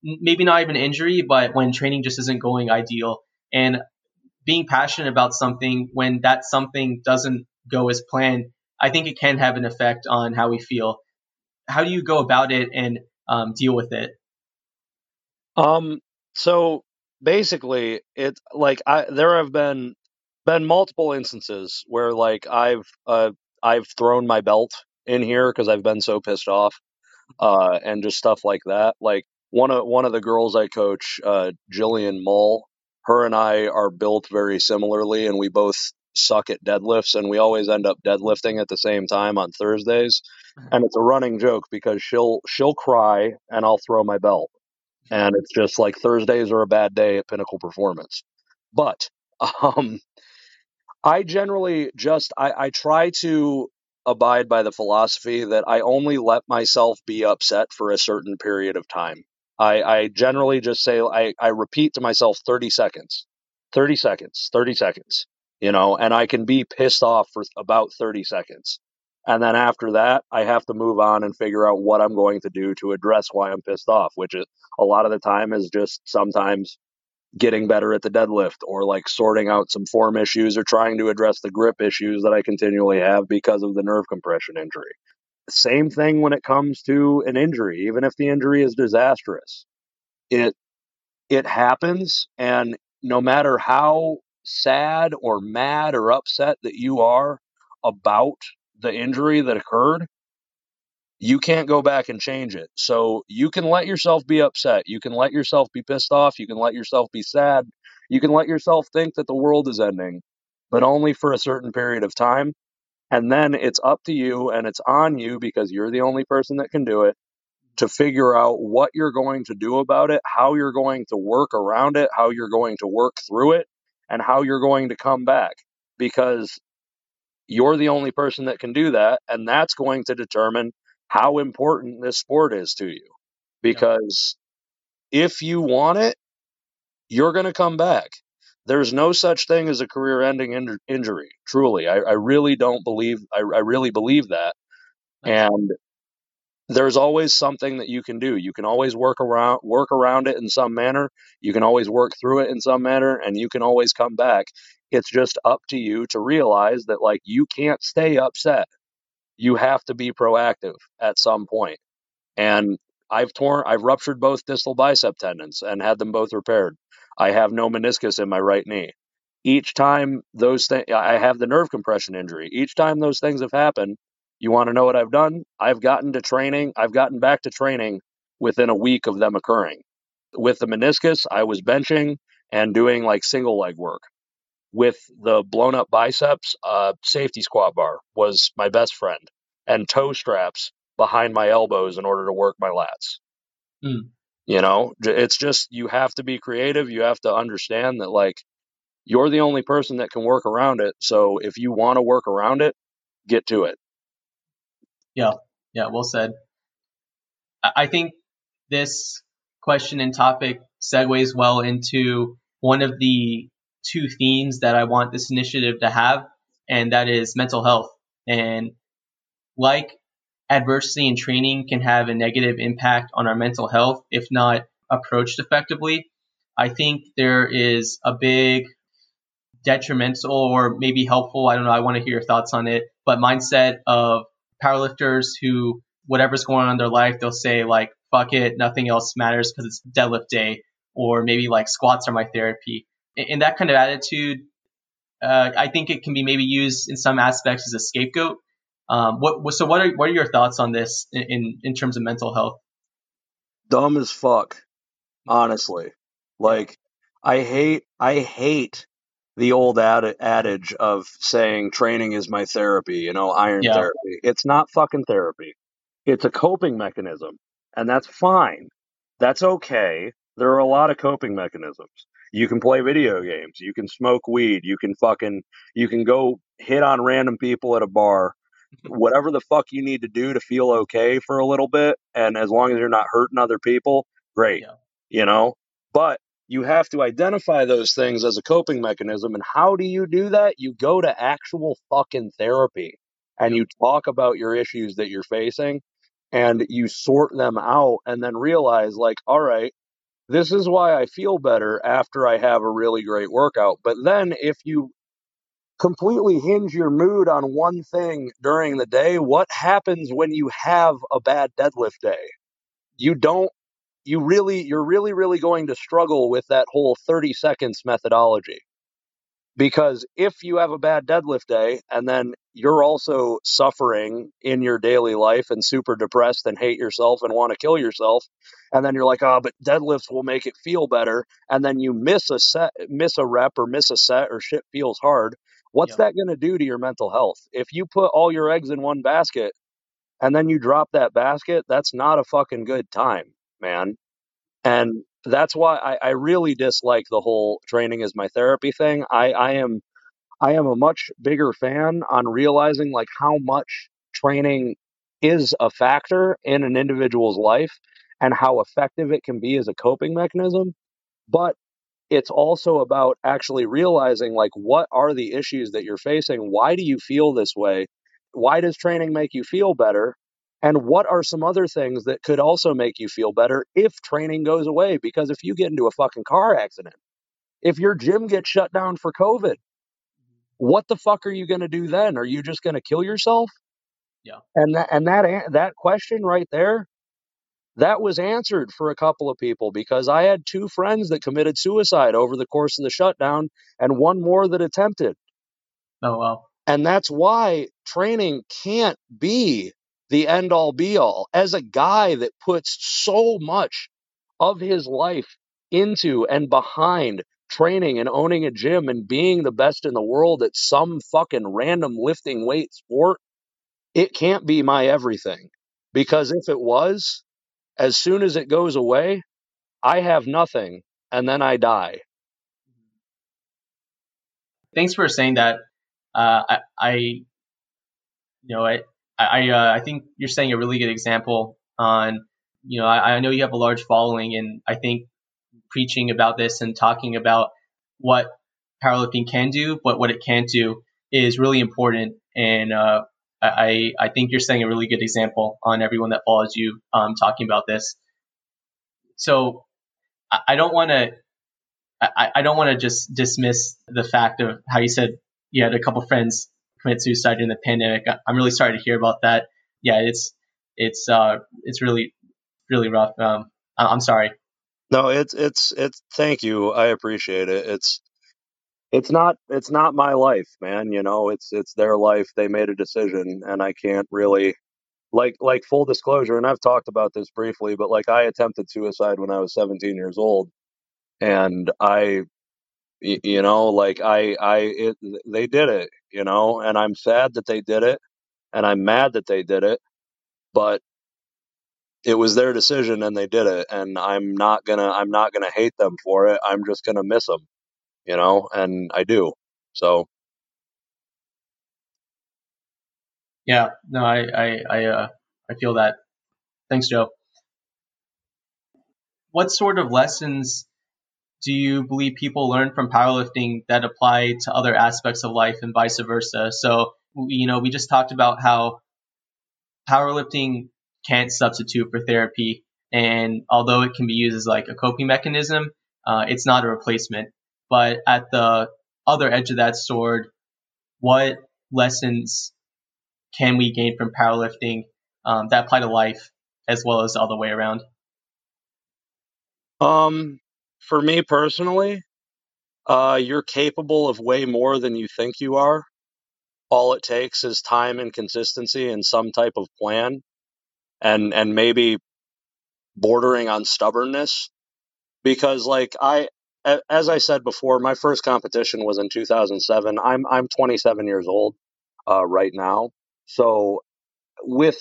maybe not even injury, but when training just isn't going ideal. And being passionate about something when that something doesn't go as planned, I think it can have an effect on how we feel. How do you go about it and um, deal with it? Um, so basically, it like I there have been been multiple instances where like I've uh I've thrown my belt in here because I've been so pissed off, uh, and just stuff like that. Like one of one of the girls I coach, uh, Jillian Mull, her and I are built very similarly, and we both suck at deadlifts, and we always end up deadlifting at the same time on Thursdays. And it's a running joke because she'll she'll cry and I'll throw my belt, and it's just like Thursdays are a bad day at Pinnacle Performance. But um, I generally just I, I try to abide by the philosophy that I only let myself be upset for a certain period of time. I, I generally just say I, I repeat to myself 30 seconds, 30 seconds, 30 seconds, you know, and I can be pissed off for about 30 seconds. And then after that, I have to move on and figure out what I'm going to do to address why I'm pissed off, which is a lot of the time is just sometimes getting better at the deadlift or like sorting out some form issues or trying to address the grip issues that I continually have because of the nerve compression injury. Same thing when it comes to an injury, even if the injury is disastrous. It it happens and no matter how sad or mad or upset that you are about the injury that occurred, you can't go back and change it. So you can let yourself be upset. You can let yourself be pissed off. You can let yourself be sad. You can let yourself think that the world is ending, but only for a certain period of time. And then it's up to you and it's on you because you're the only person that can do it to figure out what you're going to do about it, how you're going to work around it, how you're going to work through it, and how you're going to come back. Because you're the only person that can do that. And that's going to determine how important this sport is to you. Because yeah. if you want it, you're going to come back. There's no such thing as a career ending in- injury. Truly. I, I, really don't believe, I, I really believe that. And there's always something that you can do. You can always work around work around it in some manner. You can always work through it in some manner and you can always come back. It's just up to you to realize that like you can't stay upset you have to be proactive at some point. And I've torn, I've ruptured both distal bicep tendons and had them both repaired. I have no meniscus in my right knee. Each time those things, I have the nerve compression injury. Each time those things have happened, you want to know what I've done? I've gotten to training, I've gotten back to training within a week of them occurring. With the meniscus, I was benching and doing like single leg work with the blown up biceps, uh, safety squat bar was my best friend, and toe straps behind my elbows in order to work my lats. Mm. You know, it's just you have to be creative. You have to understand that like you're the only person that can work around it. So if you want to work around it, get to it. Yeah, yeah, well said. I think this question and topic segues well into one of the two themes that I want this initiative to have, and that is mental health. And like adversity and training can have a negative impact on our mental health if not approached effectively, I think there is a big detrimental or maybe helpful, I don't know, I want to hear your thoughts on it, but mindset of powerlifters who whatever's going on in their life, they'll say like, fuck it, nothing else matters because it's deadlift day, or maybe like squats are my therapy. And that kind of attitude, uh, I think it can be maybe used in some aspects as a scapegoat. Um, what so what are what are your thoughts on this in, in, in terms of mental health? Dumb as fuck, honestly. Like I hate I hate the old ad- adage of saying training is my therapy, you know, iron yeah. therapy. It's not fucking therapy. It's a coping mechanism, and that's fine. That's okay. There are a lot of coping mechanisms. You can play video games. You can smoke weed. You can fucking, you can go hit on random people at a bar. Whatever the fuck you need to do to feel okay for a little bit. And as long as you're not hurting other people, great. Yeah. You know? But you have to identify those things as a coping mechanism. And how do you do that? You go to actual fucking therapy and you talk about your issues that you're facing and you sort them out and then realize like all right this is why I feel better after I have a really great workout. But then if you completely hinge your mood on one thing during the day, what happens when you have a bad deadlift day? You don't you really you're really really going to struggle with that whole 30 seconds methodology. Because if you have a bad deadlift day and then you're also suffering in your daily life and super depressed and hate yourself and want to kill yourself, and then you're like, oh, but deadlifts will make it feel better, and then you miss a set, miss a rep or miss a set or shit feels hard, what's yep. that going to do to your mental health? If you put all your eggs in one basket and then you drop that basket, that's not a fucking good time, man. And that's why I, I really dislike the whole training is my therapy thing. I, I am I am a much bigger fan on realizing like how much training is a factor in an individual's life and how effective it can be as a coping mechanism. But it's also about actually realizing like what are the issues that you're facing? Why do you feel this way? Why does training make you feel better? And what are some other things that could also make you feel better if training goes away? Because if you get into a fucking car accident, if your gym gets shut down for COVID, what the fuck are you going to do then? Are you just going to kill yourself? Yeah. And that and that that question right there, that was answered for a couple of people because I had two friends that committed suicide over the course of the shutdown and one more that attempted. Oh wow. And that's why training can't be the end all be all. As a guy that puts so much of his life into and behind training and owning a gym and being the best in the world at some fucking random lifting weight sport, it can't be my everything. Because if it was, as soon as it goes away, I have nothing and then I die. Thanks for saying that. Uh, I, I, you know, I, I, uh, I think you're saying a really good example on, you know, I, I know you have a large following, and I think preaching about this and talking about what powerlifting can do, but what it can't do is really important. And uh, I, I think you're setting a really good example on everyone that follows you um, talking about this. So I, don't want to. I don't want to just dismiss the fact of how you said you had a couple friends commit suicide in the pandemic. I'm really sorry to hear about that. Yeah, it's it's uh it's really really rough. Um, I'm sorry. No, it's it's it's. Thank you. I appreciate it. It's it's not it's not my life, man. You know, it's it's their life. They made a decision, and I can't really like like full disclosure. And I've talked about this briefly, but like I attempted suicide when I was 17 years old, and I you know like i i it, they did it you know and i'm sad that they did it and i'm mad that they did it but it was their decision and they did it and i'm not gonna i'm not gonna hate them for it i'm just gonna miss them you know and i do so. Yeah no i i i, uh, I feel that. Thanks joe. What sort of lessons do you believe people learn from powerlifting that apply to other aspects of life and vice versa so you know we just talked about how powerlifting can't substitute for therapy. And although it can be used as like a coping mechanism, uh, it's not a replacement. But at the other edge of that sword, what lessons can we gain from powerlifting um, that apply to life as well as the other way around? Um, for me personally, uh, you're capable of way more than you think you are. All it takes is time and consistency and some type of plan and and maybe bordering on stubbornness because like I as I said before my first competition was in 2007 I'm I'm 27 years old uh, right now so with,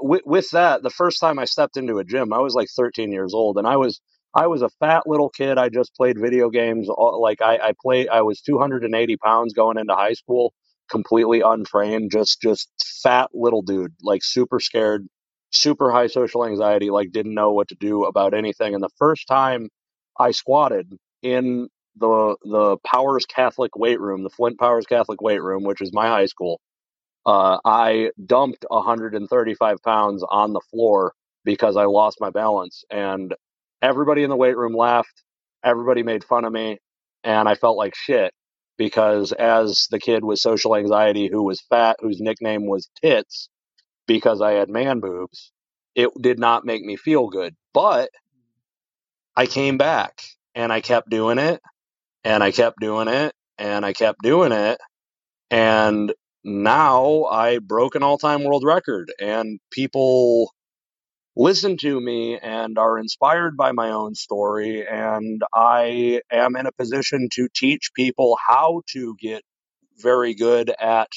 with with that the first time I stepped into a gym I was like 13 years old and I was I was a fat little kid I just played video games like I I played I was 280 pounds going into high school completely untrained just just fat little dude like super scared super high social anxiety, like didn't know what to do about anything. And the first time I squatted in the the Powers Catholic weight room, the Flint Powers Catholic weight room, which is my high school, uh, I dumped 135 pounds on the floor because I lost my balance, and everybody in the weight room laughed. Everybody made fun of me, and I felt like shit because as the kid with social anxiety who was fat, whose nickname was Tits, because I had man boobs, it did not make me feel good. But I came back and I kept doing it and I kept doing it and I kept doing it. And now I broke an all time world record and people listen to me and are inspired by my own story. And I am in a position to teach people how to get very good at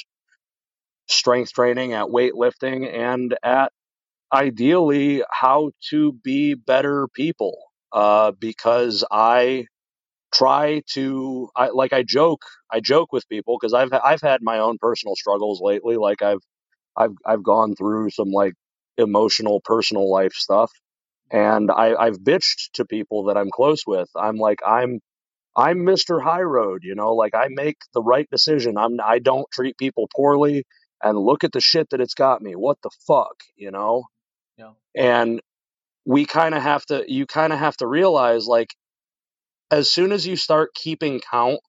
strength training, at weightlifting, and at ideally how to be better people. Uh, because I try to, I, like I joke, I joke with people because I've I've had my own personal struggles lately. Like I've I've I've gone through some like emotional personal life stuff, and I, I've bitched to people that I'm close with. I'm like I'm I'm Mr. High Road, you know, like I make the right decision. I'm I don't treat people poorly and look at the shit that it's got me. What the fuck, you know? Yeah. And we kind of have to you kind of have to realize like as soon as you start keeping count,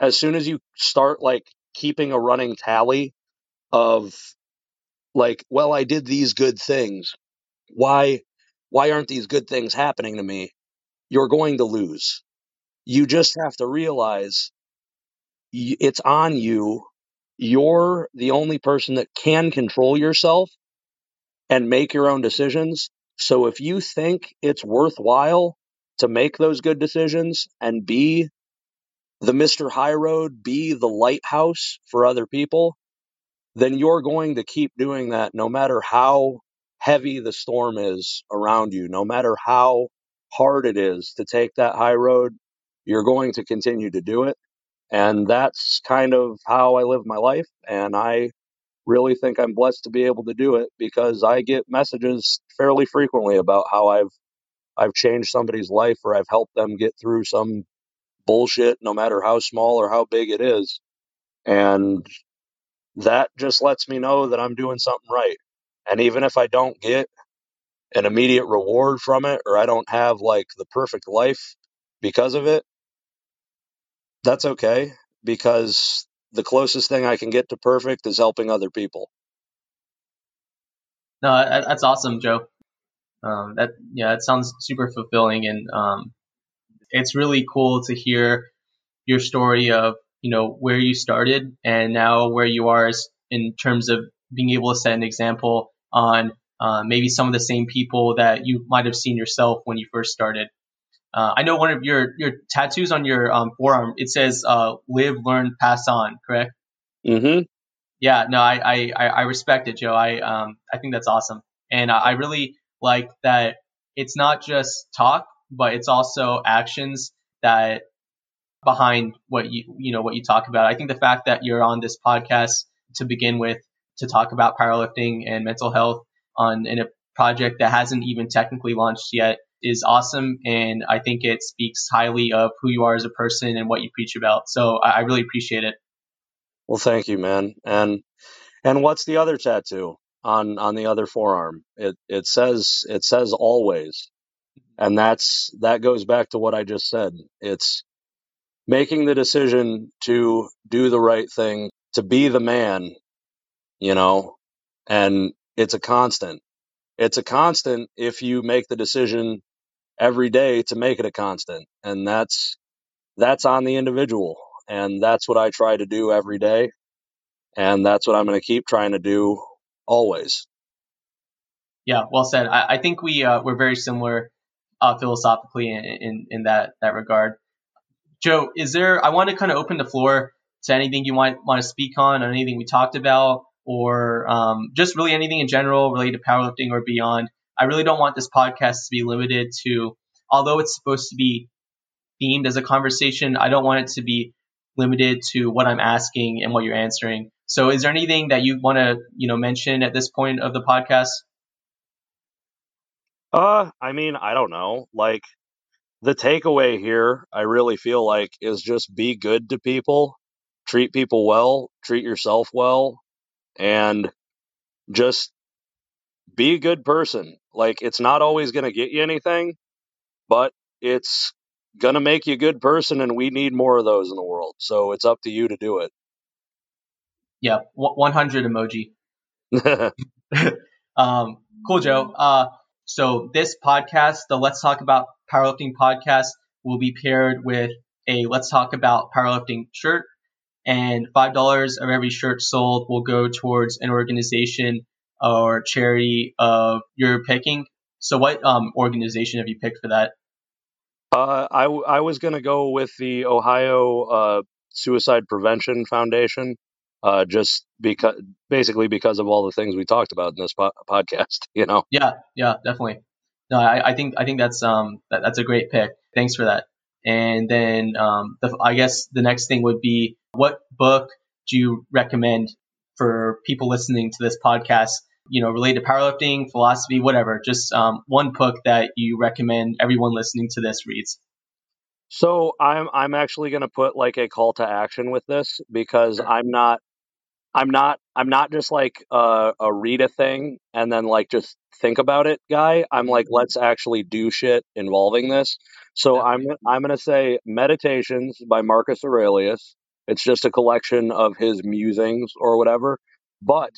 as soon as you start like keeping a running tally of like, well, I did these good things. Why why aren't these good things happening to me? You're going to lose. You just have to realize it's on you. You're the only person that can control yourself and make your own decisions. So if you think it's worthwhile to make those good decisions and be the Mr. High Road, be the lighthouse for other people, then you're going to keep doing that no matter how heavy the storm is around you, no matter how hard it is to take that high road, you're going to continue to do it. And that's kind of how I live my life. And I really think I'm blessed to be able to do it because I get messages fairly frequently about how I've I've changed somebody's life or I've helped them get through some bullshit no matter how small or how big it is. And that just lets me know that I'm doing something right. And even if I don't get an immediate reward from it or I don't have like the perfect life because of it, that's okay because the closest thing I can get to perfect is helping other people. No, that's awesome, Joe. Um, that yeah, that sounds super fulfilling, and um, it's really cool to hear your story of you know where you started and now where you are in terms of being able to set an example on uh, maybe some of the same people that you might have seen yourself when you first started. Uh, I know one of your your tattoos on your um, forearm. It says uh, "Live, Learn, Pass On." Correct? Mm-hmm. Yeah. No, I, I I respect it, Joe. I um I think that's awesome, and I really like that it's not just talk, but it's also actions that behind what you you know what you talk about. I think the fact that you're on this podcast to begin with to talk about powerlifting and mental health on in a project that hasn't even technically launched yet is awesome and I think it speaks highly of who you are as a person and what you preach about. So I, I really appreciate it. Well, thank you, man. And and what's the other tattoo on on the other forearm? It it says it says always. And that's that goes back to what I just said. It's making the decision to do the right thing, to be the man, you know, and it's a constant. It's a constant if you make the decision every day to make it a constant. And that's that's on the individual. And that's what I try to do every day. And that's what I'm going to keep trying to do always. Yeah, well said. I, I think we uh, we're very similar uh, philosophically in, in, in that that regard. Joe, is there? I want to kind of open the floor to anything you might want to speak on, or anything we talked about, or um, just really anything in general related to powerlifting or beyond. I really don't want this podcast to be limited to, although it's supposed to be themed as a conversation. I don't want it to be limited to what I'm asking and what you're answering. So, is there anything that you want to, you know, mention at this point of the podcast? Uh, I mean, I don't know. Like, the takeaway here, I really feel like, is just be good to people, treat people well, treat yourself well, and just be a good person. Like, it's not always going to get you anything, but it's going to make you a good person, and we need more of those in the world. So it's up to you to do it. Yeah, 100 emoji. um, cool, Joe. Uh, so this podcast, the Let's Talk About Powerlifting podcast, will be paired with a Let's Talk About Powerlifting shirt. And $5 of every shirt sold will go towards an organization or charity of your picking. So what um, organization have you picked for that? Uh, I, I was going to go with the Ohio uh, Suicide Prevention Foundation uh, just because basically because of all the things we talked about in this po- podcast. You know. Yeah, yeah, definitely. No, I, I think I think that's um that, that's a great pick. Thanks for that. And then um, the, I guess the next thing would be what book do you recommend for people listening to this podcast? You know, related to powerlifting, philosophy, whatever. Just um, one book that you recommend everyone listening to this reads. So I'm I'm actually going to put like a call to action with this because I'm not I'm not I'm not just like a, a read a thing and then like just think about it guy. I'm like mm-hmm. let's actually do shit involving this. So I'm I'm gonna say Meditations by Marcus Aurelius. It's just a collection of his musings or whatever. But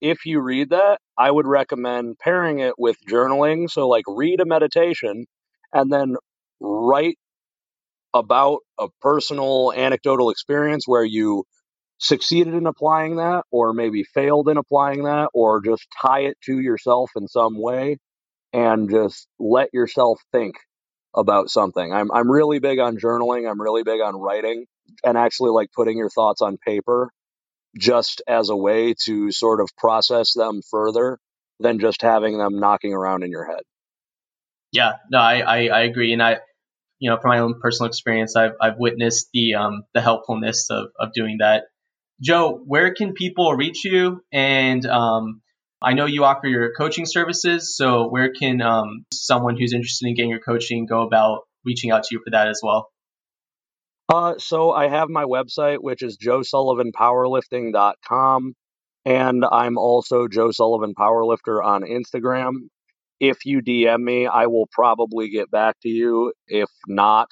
if you read that, I would recommend pairing it with journaling. So like read a meditation and then write about a personal anecdotal experience where you succeeded in applying that or maybe failed in applying that or just tie it to yourself in some way and just let yourself think about something. I'm I'm really big on journaling, I'm really big on writing and actually like putting your thoughts on paper just as a way to sort of process them further than just having them knocking around in your head. Yeah, no, I, I, I agree. And I, you know, from my own personal experience, I've, I've witnessed the, um, the helpfulness of, of doing that. Joe, where can people reach you? And um, I know you offer your coaching services, so where can um, someone who's interested in getting your coaching go about reaching out to you for that as well? Uh, so I have my website, which is joesullivanpowerlifting.com, and I'm also Joe Sullivan Powerlifter on Instagram. If you DM me, I will probably get back to you. If not,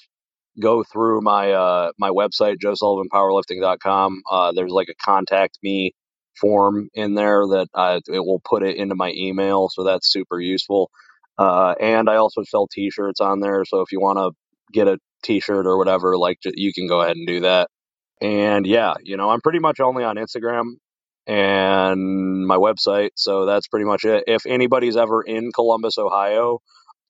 go through my uh, my website, joesullivanpowerlifting.com. Uh, there's like a contact me form in there that uh, it will put it into my email, so that's super useful. Uh, and I also sell T-shirts on there, so if you want to get a T-shirt or whatever, like you can go ahead and do that. And yeah, you know, I'm pretty much only on Instagram and my website, so that's pretty much it. If anybody's ever in Columbus, Ohio,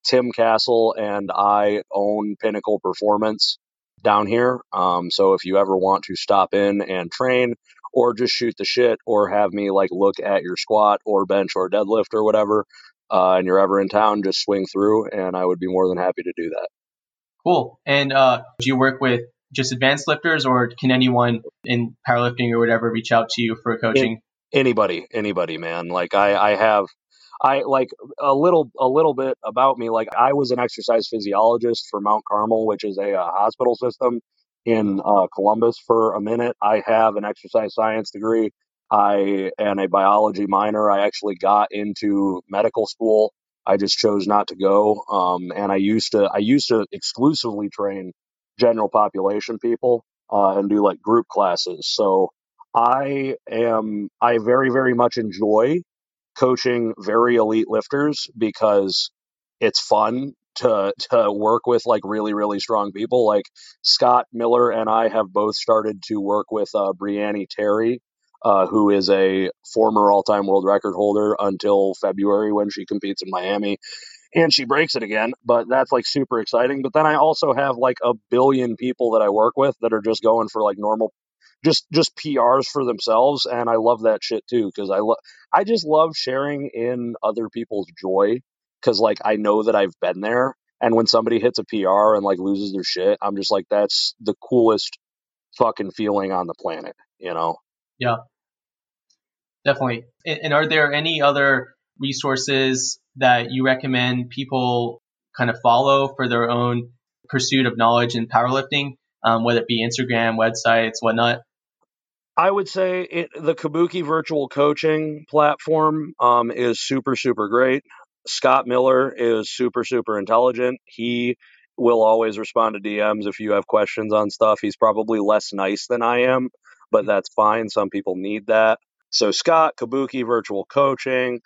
Tim Castle and I own Pinnacle Performance down here. Um, so if you ever want to stop in and train or just shoot the shit or have me like look at your squat or bench or deadlift or whatever, uh, and you're ever in town, just swing through, and I would be more than happy to do that. Cool. And uh, do you work with just advanced lifters, or can anyone in powerlifting or whatever reach out to you for coaching? Anybody, anybody, man. Like I, I have, I like a little, a little bit about me. Like I was an exercise physiologist for Mount Carmel, which is a, a hospital system in uh, Columbus for a minute. I have an exercise science degree. I am a biology minor. I actually got into medical school. I just chose not to go. Um, and I used to I used to exclusively train general population people uh, and do like group classes. So I am I very very much enjoy coaching very elite lifters because it's fun to to work with like really really strong people. Like Scott Miller and I have both started to work with uh, Brianne Terry, uh, who is a former all time world record holder until February when she competes in Miami. And she breaks it again, but that's like super exciting. But then I also have like a billion people that I work with that are just going for like normal just just PRs for themselves, and I love that shit too because I love I just love sharing in other people's joy because like I know that I've been there, and when somebody hits a PR and like loses their shit, I'm just like that's the coolest fucking feeling on the planet, you know? Yeah, definitely. And, are there any other resources that you recommend people kind of follow for their own pursuit of knowledge in powerlifting, um, whether it be Instagram, websites, whatnot? I would say it, the Kabuki virtual coaching platform um, is super, super great. Scott Miller is super, super intelligent. He will always respond to DMs if you have questions on stuff. He's probably less nice than I am, but that's fine. Some people need that. So, Scott, Kabuki virtual coaching,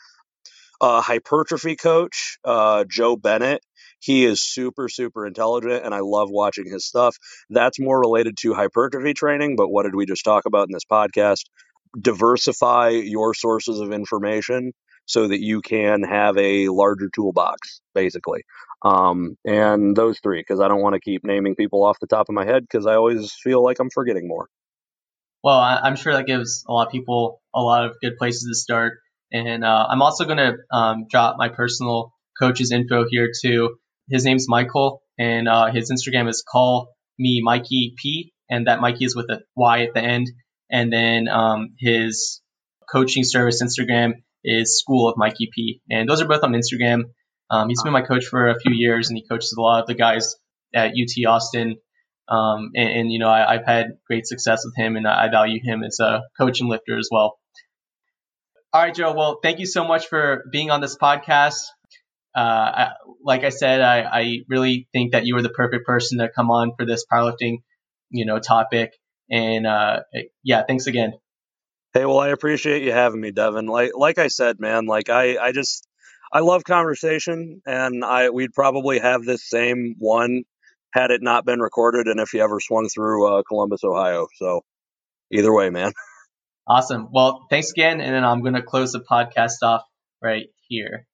uh, hypertrophy coach, uh, Joe Bennett. He is super, super intelligent, and I love watching his stuff. That's more related to hypertrophy training, but what did we just talk about in this podcast? Diversify your sources of information so that you can have a larger toolbox, basically. Um, and those three, because I don't want to keep naming people off the top of my head because I always feel like I'm forgetting more. Well, I'm sure that gives a lot of people a lot of good places to start. And uh, I'm also going to um, drop my personal coach's info here too. His name's Michael, and uh, his Instagram is call me Mikey P, and that Mikey is with a Y at the end. And then um, his coaching service Instagram is School of Mikey P, and those are both on Instagram. Um, he's been my coach for a few years, and he coaches a lot of the guys at UT Austin. Um, and, and, you know, I, have had great success with him, and I value him as a coach and lifter as well. All right, Joe. Well, thank you so much for being on this podcast. Uh, I, like I said, I, I, really think that you were the perfect person to come on for this powerlifting, you know, topic. And uh, yeah, thanks again. Hey, well, I appreciate you having me, Devin. Like, like I said, man, like I, I just, I love conversation, and I, we'd probably have this same one had it not been recorded, and if you ever swung through uh, Columbus, Ohio. So, either way, man. Awesome. Well, thanks again. And then I'm going to close the podcast off right here.